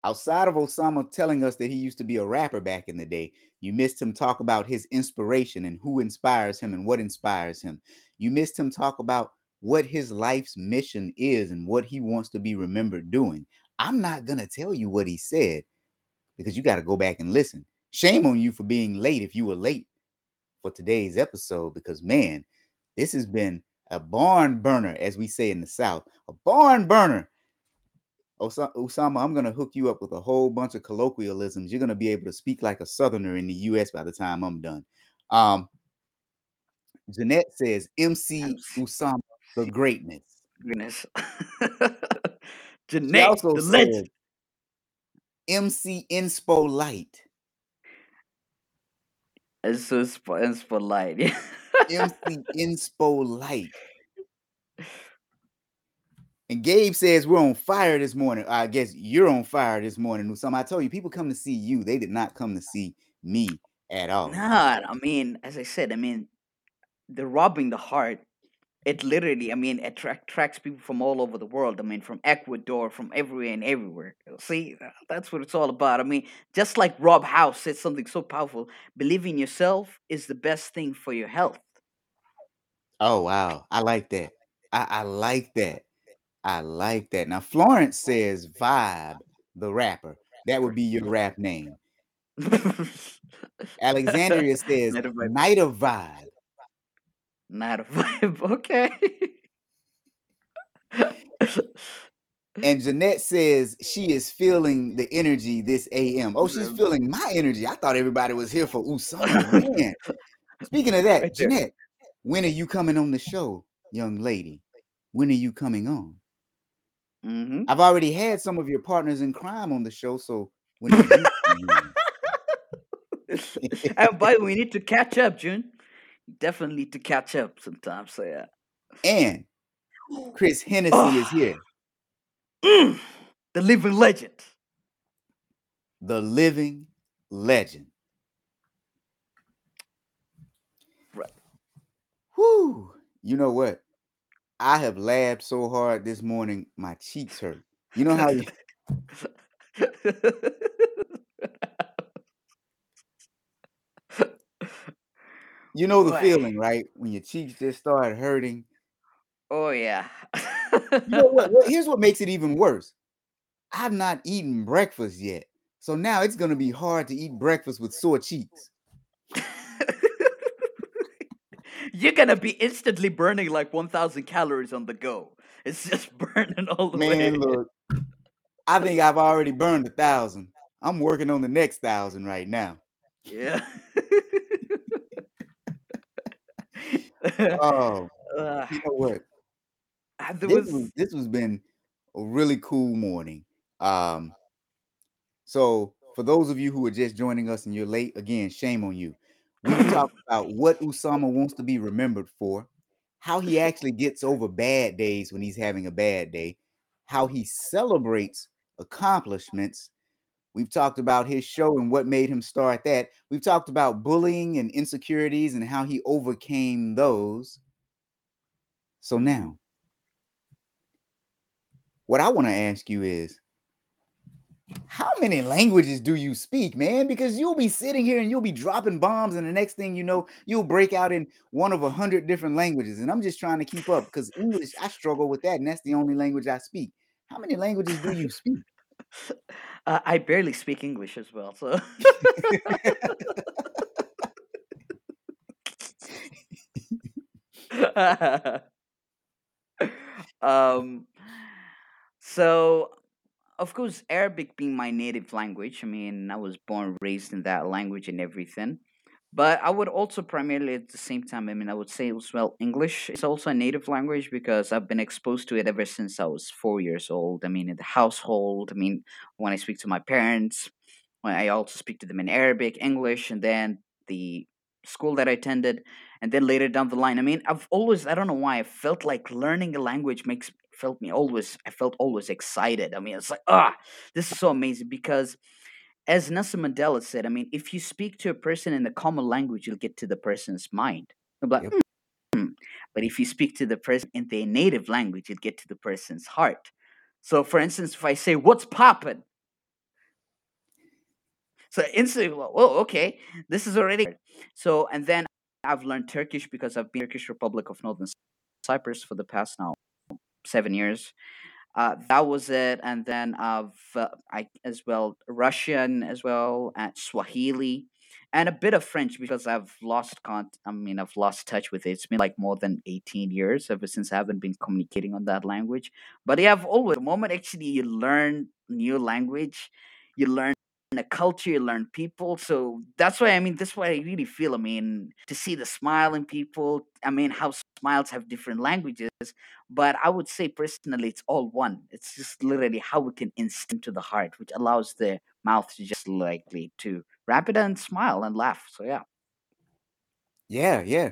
Outside of Usama telling us that he used to be a rapper back in the day, you missed him talk about his inspiration and who inspires him and what inspires him. You missed him talk about what his life's mission is and what he wants to be remembered doing. I'm not going to tell you what he said because you got to go back and listen. Shame on you for being late if you were late for today's episode because, man, this has been a barn burner, as we say in the South, a barn burner. Usama, I'm going to hook you up with a whole bunch of colloquialisms. You're going to be able to speak like a Southerner in the U.S. by the time I'm done. Um, Jeanette says, MC. Usama, the greatness. goodness. Jeanette, the said, legend. MC Inspo Light. It's so sp- it's polite. MC Inspo Light. And Gabe says we're on fire this morning. I guess you're on fire this morning. Usama, I told you, people come to see you. They did not come to see me at all. Nah, I mean, as I said, I mean, the robbing the heart. It literally, I mean, attract, attracts people from all over the world. I mean, from Ecuador, from everywhere and everywhere. See, that's what it's all about. I mean, just like Rob House said something so powerful: believing yourself is the best thing for your health. Oh wow, I like that. I, I like that. I like that. Now Florence says Vibe, the rapper. That would be your rap name. Alexandria says Night of Vibe. Night of Vibe. Not a vibe. Okay. And Jeanette says she is feeling the energy this AM. Oh, she's feeling my energy. I thought everybody was here for Usama. Man. Speaking of that, Right. Jeanette, when are you coming on the show, young lady? When are you coming on? hmm I've already had some of your partners in crime on the show, so when are you coming on? and by the way, we need to catch up, June. Definitely need to catch up sometimes. So yeah. And Chris Hennessy is Oh. here, Mm, the living legend. the living legend. Right. Whoo! You know what? I have laughed so hard this morning, my cheeks hurt. You know how you, You know the Boy. feeling, right? When your cheeks just start hurting. Oh yeah. You know what? what? Here's what makes it even worse. I've not eaten breakfast yet. So now it's gonna be hard to eat breakfast with sore cheeks. You're gonna be instantly burning like 1,000 calories on the go. It's just burning all the way. Man, look, I think I've already burned a thousand. I'm working on the next thousand right now. Yeah. Oh, Uh, you know what? there This was was this has been a really cool morning. Um, so for those of you who are just joining us and you're late, again, shame on you. We've talked about what Usama wants to be remembered for, how he actually gets over bad days when he's having a bad day, how he celebrates accomplishments. We've talked about his show and what made him start that. We've talked about bullying and insecurities and how he overcame those. So now, what I want to ask you is how many languages do you speak, man? Because you'll be sitting here and you'll be dropping bombs, and the next thing you know, you'll break out in one of a hundred different languages. And I'm just trying to keep up because English, I struggle with that, and that's the only language I speak. How many languages do you speak? uh, I barely speak English as well, so um so of course Arabic being my native language, I mean I was born raised in that language and everything. But I would also primarily at the same time, I mean I would say as well English is also a native language because I've been exposed to it ever since I was four years old. I mean in the household, I mean when I speak to my parents, when I also speak to them in Arabic, English, and then the school that I attended, and then later down the line. I mean, I've always I don't know why I felt like learning a language makes felt me always I felt always excited. I mean, it's like ah, this is so amazing because as Nelson Mandela said, I mean, if you speak to a person in the common language, you'll get to the person's mind. Like, Yep. "Hmm." But if you speak to the person in their native language, you'll get to the person's heart. So, for instance, if I say, "What's poppin'?" So instantly, well, oh, okay, this is already so. And then I've learned Turkish because I've been in Turkish Republic of Northern Cyprus for the past now seven years. Uh, that was it, and then I've uh, I as well Russian as well, and Swahili, and a bit of French because I've lost con. I mean, I've lost touch with it. It's been like more than eighteen years ever since I haven't been communicating on that language. But yeah, I've always the moment actually you learn new language, you learn a culture, you learn people. So that's why I mean, that's why I really feel. I mean, to see the smile in people. I mean, how smiles have different languages but I would say personally, it's all one. It's just literally how we can instant to the heart, which allows the mouth to just likely to wrap it and smile and laugh. So yeah. Yeah, yeah.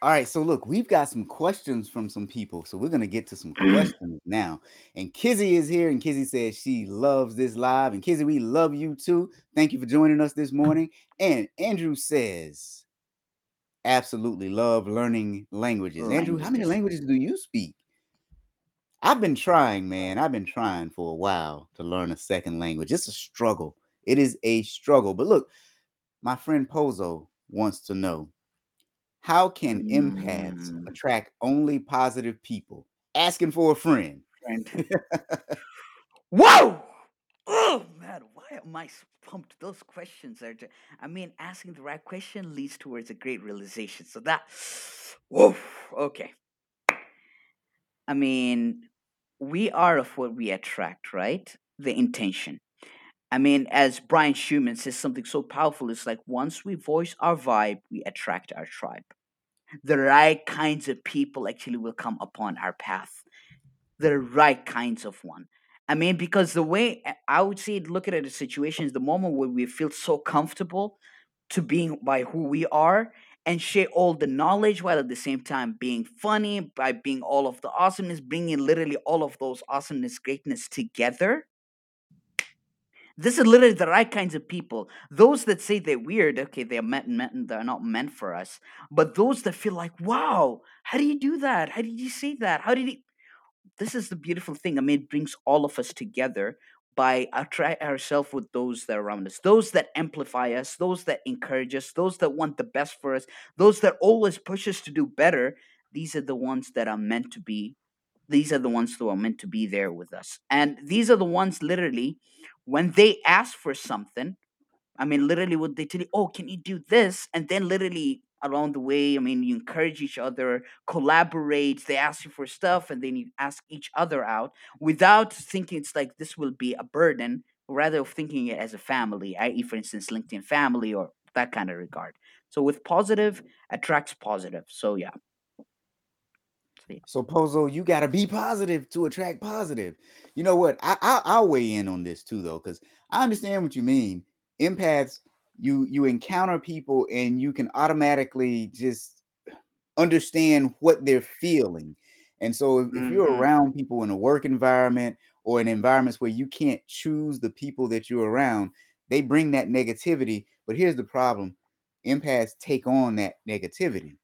All right, so look, we've got some questions from some people, so we're gonna get to some questions now. And Kizzy is here, and Kizzy says she loves this live. And Kizzy, we love you too. Thank you for joining us this morning. And Andrew says, absolutely love learning languages. Andrew, how many Languages. languages do you speak? I've been trying, man. I've been trying for a while to learn a second language. It's a struggle. It is a struggle. But look, my friend Pozo wants to know how can empaths Mm, attract only positive people? Asking for a friend. Whoa! Oh man, why am I so pumped? Those questions are. Just, I mean, asking the right question leads towards a great realization. So that. Whoa. Okay. I mean, we are of what we attract, right? The intention. I mean, as Brian Schumann says something so powerful, it's like once we voice our vibe, we attract our tribe. The right kinds of people actually will come upon our path. The right kinds of one. I mean, because the way I I would say, look at the situation is the moment where we feel so comfortable to being by who we are and share all the knowledge while at the same time being funny by being all of the awesomeness, bringing literally all of those awesomeness, greatness together This is literally the right kinds of people. Those that say they're weird, okay, they're meant, meant they're not meant for us. But those that feel like, wow, how do you do that? How did you say that? How did you? This is the beautiful thing. I mean, it brings all of us together by attract ourselves with those that are around us, those that amplify us, those that encourage us, those that want the best for us, those that always push us to do better. These are the ones that are meant to be. These are the ones who are meant to be there with us. And these are the ones literally, when they ask for something, I mean, literally, what they tell you, oh, can you do this? And then literally along the way, I mean, you encourage each other, collaborate. They ask you for stuff, and then you ask each other out without thinking it's like this will be a burden, rather of thinking it as a family, i.e., for instance, LinkedIn family or that kind of regard. So with positive attracts positive. So yeah. So Pozo, you got to be positive to attract positive. You know what? I, I I'll weigh in on this too, though, because I understand what you mean. Empaths you you encounter people and you can automatically just understand what they're feeling and so if, mm-hmm. if, you're mm-hmm. around people in a work environment or in environments where you can't choose the people that you're around they bring that negativity but here's the problem empaths take on that negativity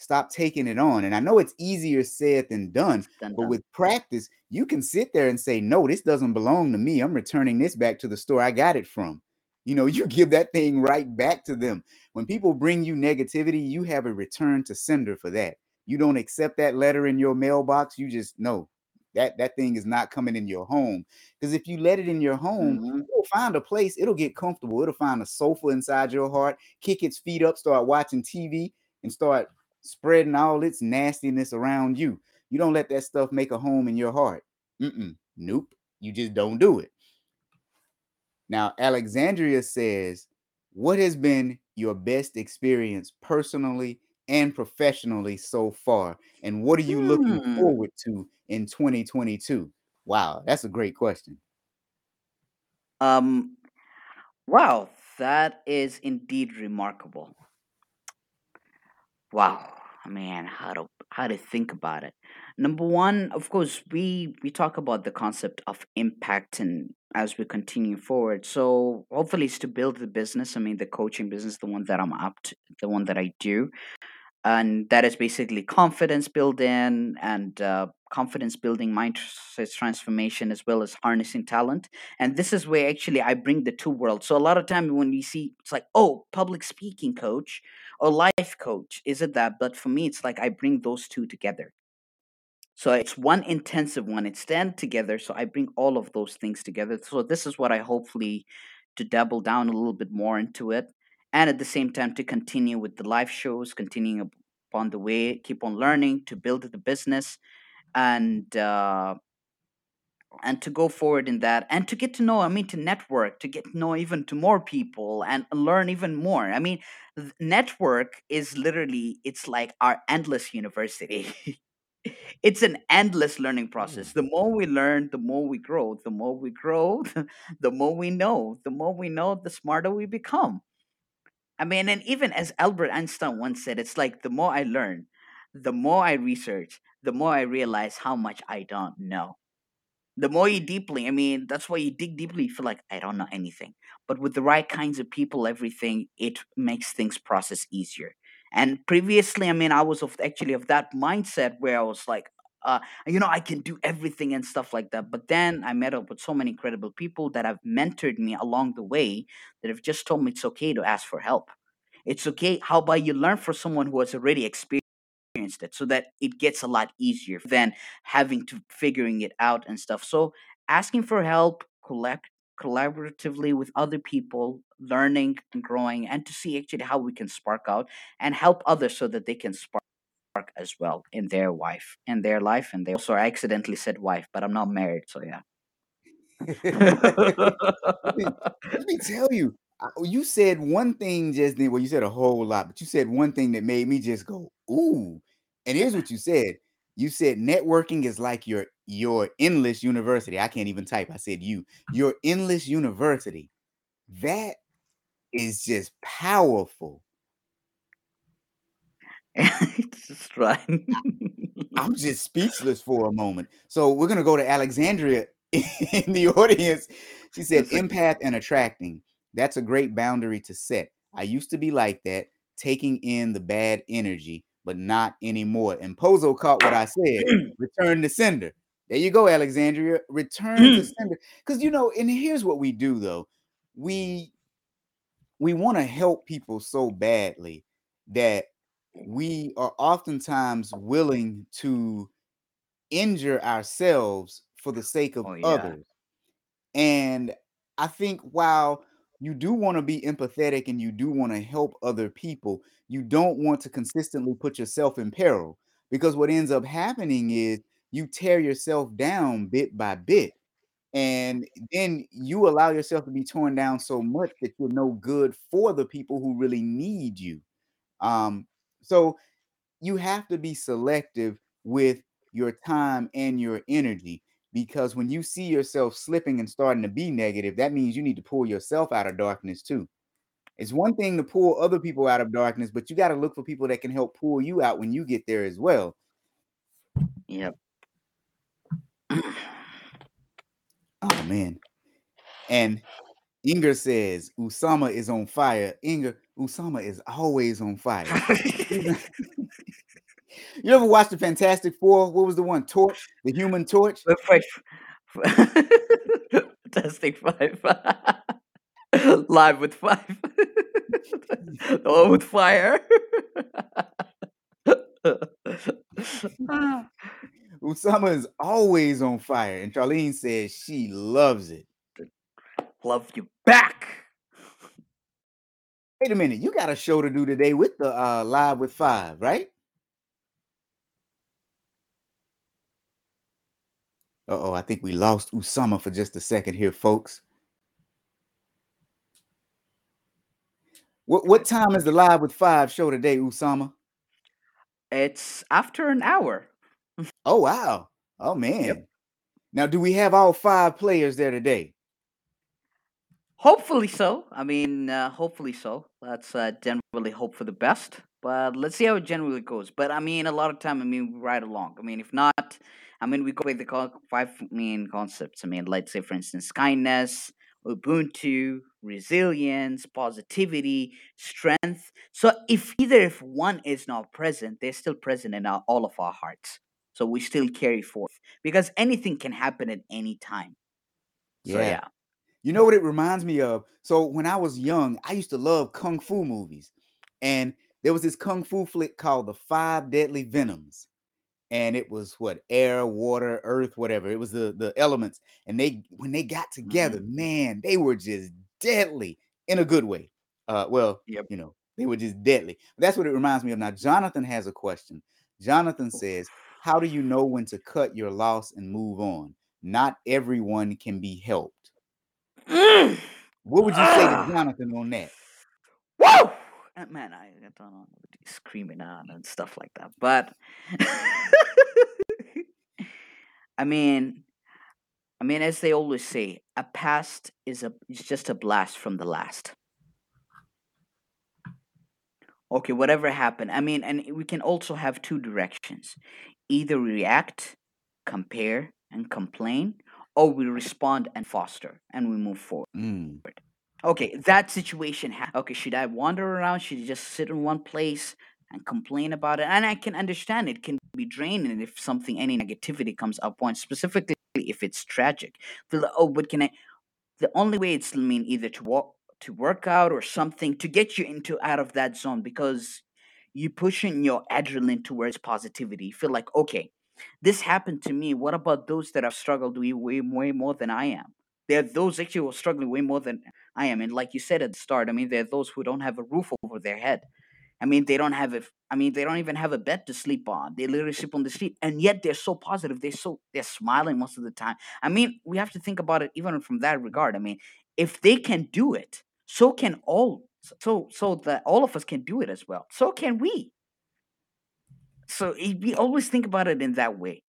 stop taking it on and i know it's easier said than done but done. with practice you can sit there and say no this doesn't belong to me i'm returning this back to the store i got it from you know, you give that thing right back to them. When people bring you negativity, you have a return to sender for that. You don't accept that letter in your mailbox. You just know that that thing is not coming in your home. Because if you let it in your home, mm-hmm. it'll find a place. It'll get comfortable. It'll find a sofa inside your heart, kick its feet up, start watching TV, and start spreading all its nastiness around you. You don't let that stuff make a home in your heart. Mm-mm. Nope. You just don't do it. Now, Alexandria says, What has been your best experience personally and professionally so far? And what are you hmm. looking forward to in 2022? Wow, that's a great question. Um, wow, that is indeed remarkable. Wow, man, how to how to think about it. Number one, of course, we we talk about the concept of impact and as we continue forward. So hopefully, it's to build the business. I mean, the coaching business, the one that I'm up to, the one that I do, and that is basically confidence building and uh, confidence building mindset transformation as well as harnessing talent and this is where actually i bring the two worlds. So a lot of time when we see it's like oh public speaking coach or life coach is it that? But for me it's like i bring those two together. So it's one intensive one it's stand together so i bring all of those things together. So this is what i hopefully to double down a little bit more into it and at the same time to continue with the live shows, continuing upon the way, keep on learning to build the business, and uh, and to go forward in that, and to get to know. I mean, to network, to get to know even to more people, and learn even more. I mean, network is literally it's like our endless university. it's an endless learning process. Mm. The more we learn, the more we grow. The more we grow, the more we know. The more we know, the smarter we become. I mean, and even as Albert Einstein once said, it's like the more I learn, the more I research, the more I realize how much I don't know. The more you deeply, I mean, that's why you dig deeply, you feel like I don't know anything. But with the right kinds of people, everything, it makes things process easier. And previously, I mean, I was of actually of that mindset where I was like, uh, you know, I can do everything and stuff like that. But then I met up with so many incredible people that have mentored me along the way that have just told me it's okay to ask for help. It's okay. How about you learn from someone who has already experienced it so that it gets a lot easier than having to figuring it out and stuff. So asking for help, collect collaboratively with other people, learning and growing, and to see actually how we can spark out and help others so that they can spark as well in their wife in their life and they also I accidentally said wife but i'm not married so yeah. Let, me, let me tell you you said one thing just then well you said a whole lot but you said one thing that made me just go ooh and here's what you said you said networking is like your your endless university i can't even type i said you your endless university that is just powerful just right. I'm just speechless for a moment. So we're gonna go to Alexandria in the audience. She said, "Empath and attracting. That's a great boundary to set. I used to be like that, taking in the bad energy, but not anymore." And Pozo caught what I said. Return to sender. There you go, Alexandria. Return to sender. Because you know, and here's what we do though. We we want to help people so badly that we are oftentimes willing to injure ourselves for the sake of Oh yeah. others. And I think while you do want to be empathetic and you do want to help other people, you don't want to consistently put yourself in peril because what ends up happening is you tear yourself down bit by bit. And then you allow yourself to be torn down so much that you're no good for the people who really need you. Um, so you have to be selective with your time and your energy because when you see yourself slipping and starting to be negative, that means you need to pull yourself out of darkness too. It's one thing to pull other people out of darkness, but you got to look for people that can help pull you out when you get there as well. Yep. Oh man. And Inger says Usama is on fire. Inger, Usama is always on fire. you ever watched the Fantastic Four? What was the one? Torch, the Human Torch. Fantastic five. Live with five. oh, with fire. Usama is always on fire, and Charlene says she loves it. Love you back. Wait a minute, you got a show to do today with the uh, live with five, right? Uh oh, I think we lost Usama for just a second here, folks. What what time is the live with five show today, Usama? It's after an hour. Oh wow. Oh man. Now, do we have all five players there today? Hopefully so. I mean, uh, hopefully so. Let's uh, generally hope for the best, but let's see how it generally goes. But I mean, a lot of time, I mean, we ride along. I mean, if not, I mean, we go with the co- five main concepts. I mean, let's say, for instance, kindness, Ubuntu, resilience, positivity, strength. So if either if one is not present, they're still present in our, all of our hearts. So we still carry forth because anything can happen at any time. So Yeah. You know what it reminds me of? So when I was young, I used to love kung fu movies. And there was this kung fu flick called The Five Deadly Venoms. And it was what air, water, earth, whatever. It was the the elements. And they when they got together, man, they were just deadly in a good way. Uh well, Yep. you know, they were just deadly. That's what it reminds me of. Now, Jonathan has a question. Jonathan says, How do you know when to cut your loss and move on? Not everyone can be helped. Mm. What would you say to Ah. Jonathan on that? Woo! Man, I, I don't know what he's screaming out and stuff like that. But I mean, I mean, as they always say, a past is a is just a blast from the last. Okay, whatever happened. I mean, and we can also have two directions. Either react, compare, and complain, or we respond and foster and we move forward. Mm, Okay, that situation. Ha- okay, should I wander around? Should I just sit in one place and complain about it? And I can understand it can be draining if something, any negativity comes up on, specifically if it's tragic. Feel like, oh, but can I? The only way it's, I mean, either to walk, to work out or something to get you into out of that zone because you're pushing your adrenaline towards positivity. You feel like, okay, this happened to me. What about those that have struggled way, way, way more than I am? There are those actually who are struggling way more than I am. And like you said at the start, I mean, there are those who don't have a roof over their head. I mean, they don't have a, I mean, they don't even have a bed to sleep on. They literally sleep on the street, and yet they're so positive. They're so they're smiling most of the time. I mean, we have to think about it even from that regard. I mean, if they can do it, so can all. So so that all of us can do it as well. So can we. So we always think about it in that way.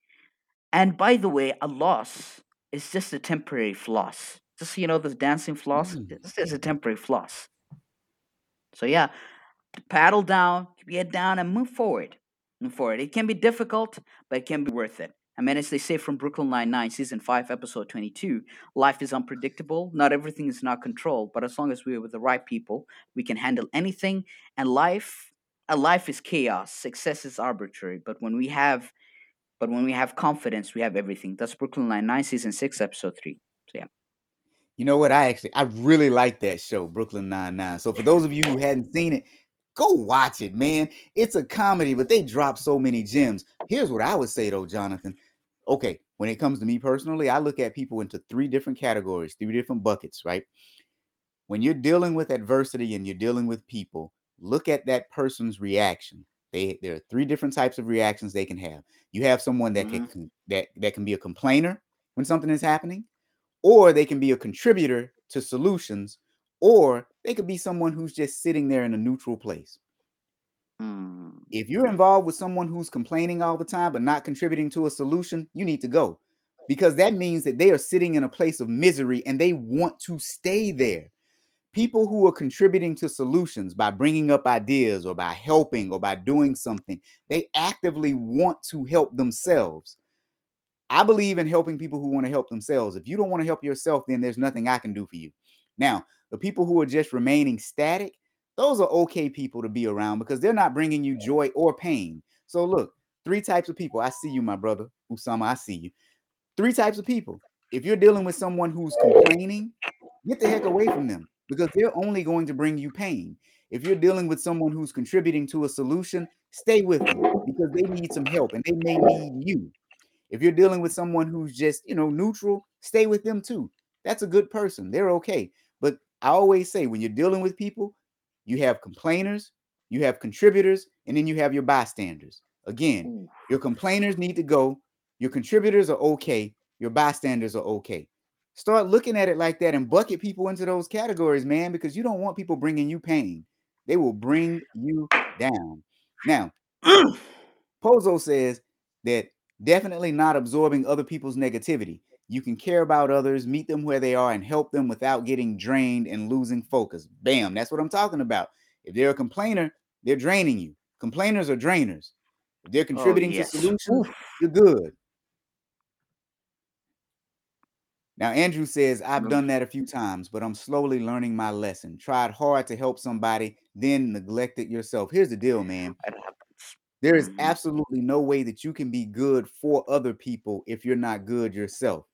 And by the way, a loss is just a temporary floss. Just so you know, this dancing floss, Mm. it's just a temporary floss. So yeah, paddle down, keep your head down, and move forward. Move forward. It can be difficult, but it can be worth it. I mean, as they say from Brooklyn Nine-Nine, season five, episode twenty-two, life is unpredictable. Not everything is not controlled, but as long as we're with the right people, we can handle anything. And life, a life is chaos. Success is arbitrary. But when we have But when we have confidence, we have everything. That's Brooklyn Nine Nine season six, episode three. So yeah. You know what? I actually I really like that show, Brooklyn Nine Nine. So for those of you who hadn't seen it, go watch it, man. It's a comedy, but they drop so many gems. Here's what I would say though, Jonathan. Okay, when it comes to me personally, I look at people into three different categories, three different buckets, right? When you're dealing with adversity and you're dealing with people, look at that person's reaction. They there are three different types of reactions they can have. You have someone that Mhm. can that that can be a complainer when something is happening, or they can be a contributor to solutions, or they could be someone who's just sitting there in a neutral place. Mm. If you're involved with someone who's complaining all the time but not contributing to a solution, you need to go because that means that they are sitting in a place of misery and they want to stay there. People who are contributing to solutions by bringing up ideas or by helping or by doing something, they actively want to help themselves. I believe in helping people who want to help themselves. If you don't want to help yourself, then there's nothing I can do for you. Now, the people who are just remaining static, those are okay people to be around because they're not bringing you joy or pain. So, look, three types of people. I see you, my brother. Usama, I see you. Three types of people. If you're dealing with someone who's complaining, get the heck away from them because they're only going to bring you pain. If you're dealing with someone who's contributing to a solution, stay with them because they need some help and they may need you. If you're dealing with someone who's just, you know, neutral, stay with them too. That's a good person. They're okay. But I always say when you're dealing with people, you have complainers, you have contributors, and then you have your bystanders. Again, mm. your complainers need to go, your contributors are okay, your bystanders are okay. Start looking at it like that and bucket people into those categories, man, because you don't want people bringing you pain. They will bring you down. Now, Pozo says that definitely not absorbing other people's negativity. You can care about others, meet them where they are, and help them without getting drained and losing focus. Bam, that's what I'm talking about. If they're a complainer, they're draining you. Complainers are drainers. If they're oh, contributing Oh, yes. to solutions, you're good. Now, Andrew says, I've done that a few times, but I'm slowly learning my lesson. Tried hard to help somebody, then neglected yourself. Here's the deal, man. There is Mhm. absolutely no way that you can be good for other people if you're not good yourself.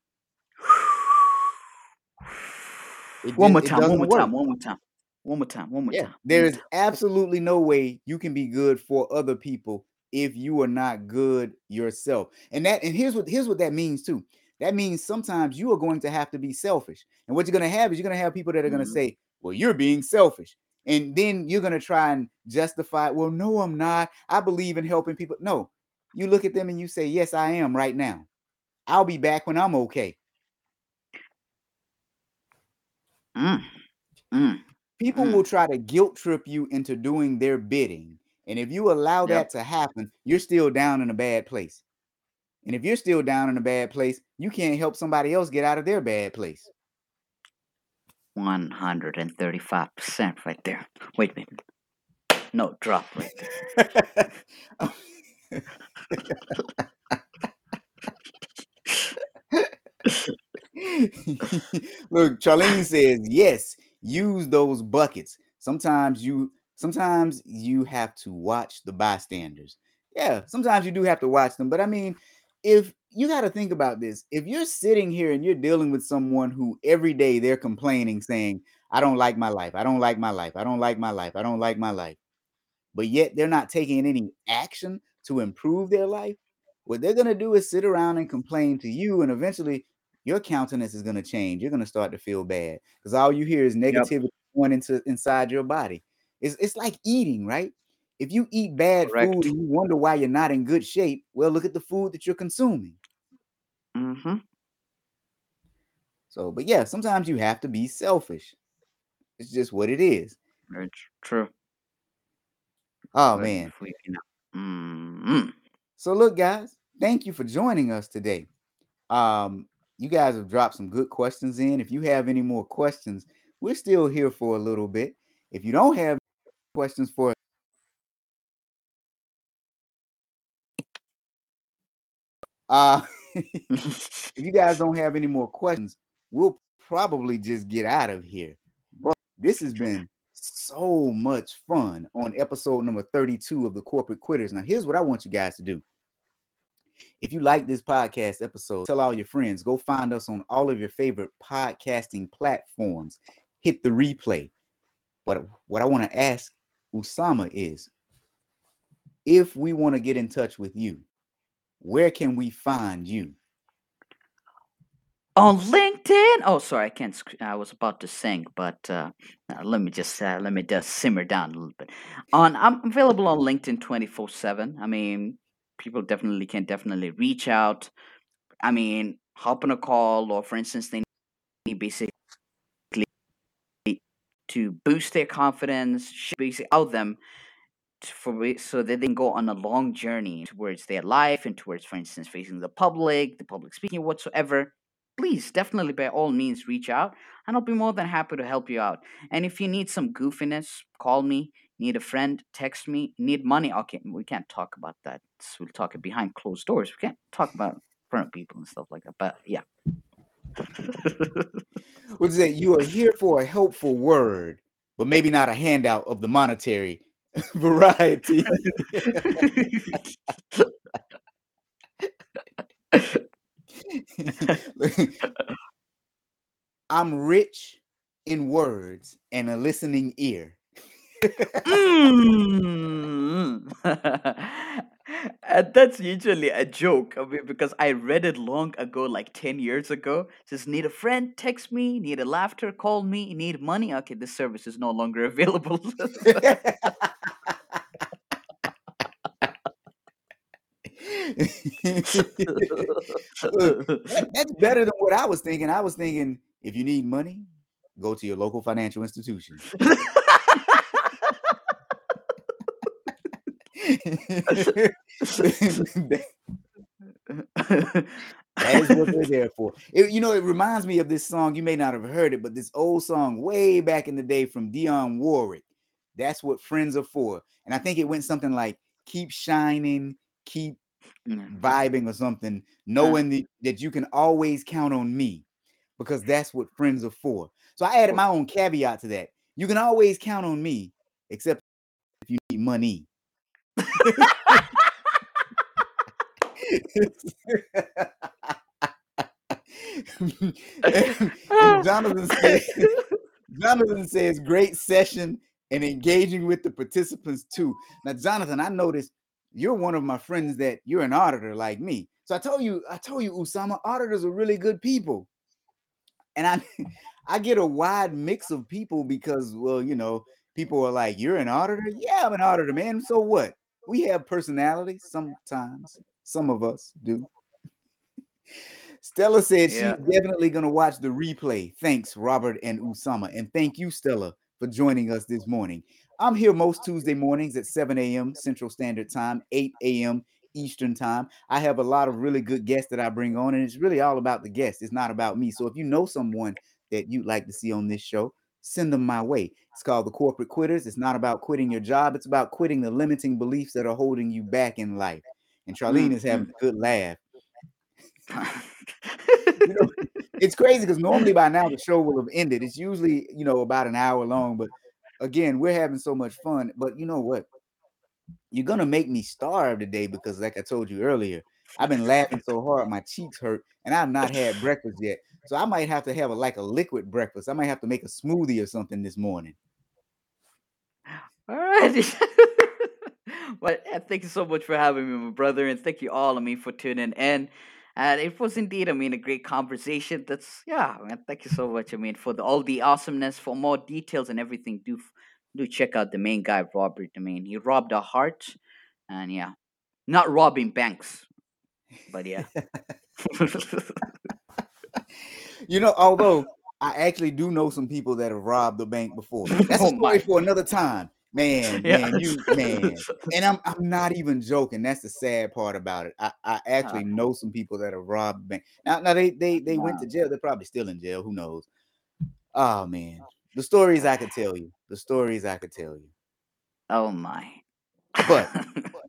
It one just- more it time, one doesn't more work. time, one more time, one more time, one more Yeah, time. there is absolutely no way you can be good for other people if you are not good yourself. And that and here's what here's what that means too. That means sometimes you are going to have to be selfish. And what you're going to have is you're going to have people that are going to Mhm. say, "Well, you're being selfish." And then you're going to try and justify, "Well, no, I'm not. I believe in helping people." No. You look at them and you say, "Yes, I am right now. I'll be back when I'm okay." Mm. Mm. People Mm. will try to guilt trip you into doing their bidding. And if you allow Yep. that to happen, you're still down in a bad place. And if you're still down in a bad place, you can't help somebody else get out of their bad place. 135% right there. Wait a minute. No, drop right there. Look, Charlene says, yes, use those buckets. Sometimes you sometimes you have to watch the bystanders. Yeah, sometimes you do have to watch them. But I mean, if you got to think about this, if you're sitting here and you're dealing with someone who every day they're complaining, saying, I don't like my life, I don't like my life, I don't like my life, I don't like my life, but yet they're not taking any action to improve their life, what they're going to do is sit around and complain to you, and eventually your countenance is going to change. You're going to start to feel bad because all you hear is negativity going into inside your body. It's, it's like eating, right? If you eat bad Correct. food and you wonder why you're not in good shape, well, look at the food that you're consuming. Mm-hmm. So, but yeah, sometimes you have to be selfish. It's just what it is. Very true. Oh man. if we can- Mm-mm. So look, guys, thank you for joining us today. Um, you guys have dropped some good questions in. If you have any more questions, we're still here for a little bit. If you don't have questions for uh if you guys don't have any more questions, we'll probably just get out of here. But this has been so much fun on episode number 32 of the Corporate Quitters. Now, here's what I want you guys to do. If you like this podcast episode, tell all your friends. Go find us on all of your favorite podcasting platforms. Hit the replay. But what I want to ask Usama is if we want to get in touch with you, where can we find you? on LinkedIn. Oh, sorry, I can't. I was about to sing, but uh, let me just uh, let me just simmer down a little bit. On I'm available on LinkedIn twenty four seven. I mean, people definitely can definitely reach out. I mean, hop on a call, or for instance, they need basically to boost their confidence, basically out them for so that they can go on a long journey towards their life and towards, for instance, facing the public, the public speaking, whatsoever please definitely by all means reach out and I'll be more than happy to help you out. And if you need some goofiness, call me. Need a friend, text me. Need money? Okay, we can't talk about that. We'll talk it behind closed doors. We can't talk about front of people and stuff like that. But yeah. What's that? You are here for a helpful word, but maybe not a handout of the monetary variety. I'm rich in words and a listening ear. mm. And that's usually a joke. I mean, because I read it long ago, like 10 years ago. Just need a friend, text me, need a laughter, call me, need money. Okay, this service is no longer available. Look, that's better than what I was thinking. I was thinking if you need money, go to your local financial institution. that is what they're there for. It, you know, it reminds me of this song. You may not have heard it, but this old song way back in the day from Dionne Warwick. That's what friends are for. And I think it went something like keep shining, keep mm. vibing or something, knowing that, that you can always count on me because that's what friends are for. So I added my own caveat to that. You can always count on me, except if you need money. Jonathan says, Jonathan says, great session and engaging with the participants too. Now, Jonathan, I noticed you're one of my friends that you're an auditor like me. So I told you, I told you, Usama, auditors are really good people. And I I get a wide mix of people because, well, you know, people are like, You're an auditor? Yeah, I'm an auditor, man. So what? We have personality sometimes. Some of us do. Stella said yeah. she's definitely gonna watch the replay. Thanks, Robert and Usama. And thank you, Stella, for joining us this morning. I'm here most Tuesday mornings at 7 a.m. Central Standard Time, 8 a.m. Eastern Time. I have a lot of really good guests that I bring on, and it's really all about the guests. It's not about me. So if you know someone that you'd like to see on this show, send them my way. It's called the Corporate Quitters. It's not about quitting your job, it's about quitting the limiting beliefs that are holding you back in life. And Charlene is having a mm-hmm. good laugh. you know, it's crazy because normally by now the show will have ended. It's usually, you know, about an hour long, but again, we're having so much fun. But you know what? You're gonna make me starve today because, like I told you earlier, I've been laughing so hard my cheeks hurt, and I've not had breakfast yet. So I might have to have a like a liquid breakfast. I might have to make a smoothie or something this morning. All right. well, uh, thank you so much for having me, my brother, and thank you all, I mean, for tuning in. And it was indeed, I mean, a great conversation. That's yeah, man. Thank you so much. I mean, for the, all the awesomeness, for more details and everything, do do check out the main guy, Robert. I mean, he robbed a heart, and yeah, not robbing banks, but yeah. you know, although I actually do know some people that have robbed the bank before. That's oh a story for another time. Man, yeah. man, you man. And I'm I'm not even joking. That's the sad part about it. I, I actually uh, know some people that have robbed bank. Now, now they they they went to jail. They're probably still in jail. Who knows? Oh man. The stories I could tell you. The stories I could tell you. Oh my. But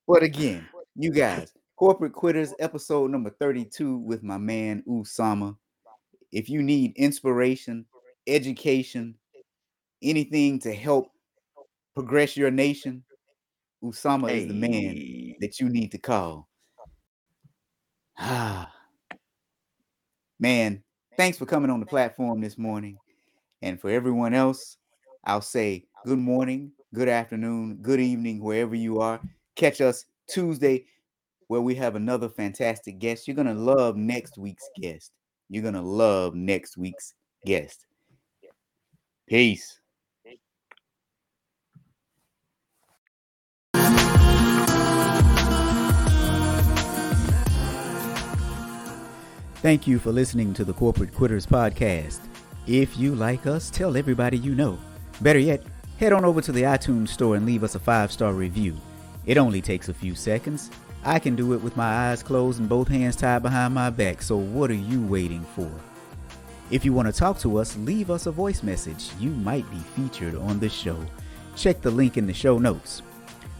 but again, you guys, Corporate Quitters, episode number 32 with my man Usama. If you need inspiration, education, anything to help progress your nation, Usama hey. is the man that you need to call. Ah. Man, thanks for coming on the platform this morning. And for everyone else, I'll say good morning, good afternoon, good evening, wherever you are. Catch us Tuesday where we have another fantastic guest. You're going to love next week's guest. You're going to love next week's guest. Peace. Thank you for listening to the Corporate Quitters Podcast. If you like us, tell everybody you know. Better yet, head on over to the iTunes store and leave us a five star review. It only takes a few seconds. I can do it with my eyes closed and both hands tied behind my back, so what are you waiting for? If you want to talk to us, leave us a voice message. You might be featured on the show. Check the link in the show notes.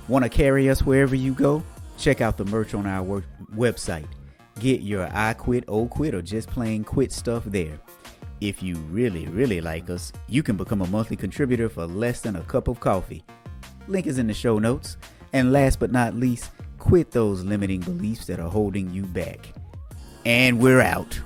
Want to carry us wherever you go? Check out the merch on our wor- website. Get your I quit, oh quit, or just plain quit stuff there. If you really, really like us, you can become a monthly contributor for less than a cup of coffee. Link is in the show notes. And last but not least, quit those limiting beliefs that are holding you back. And we're out.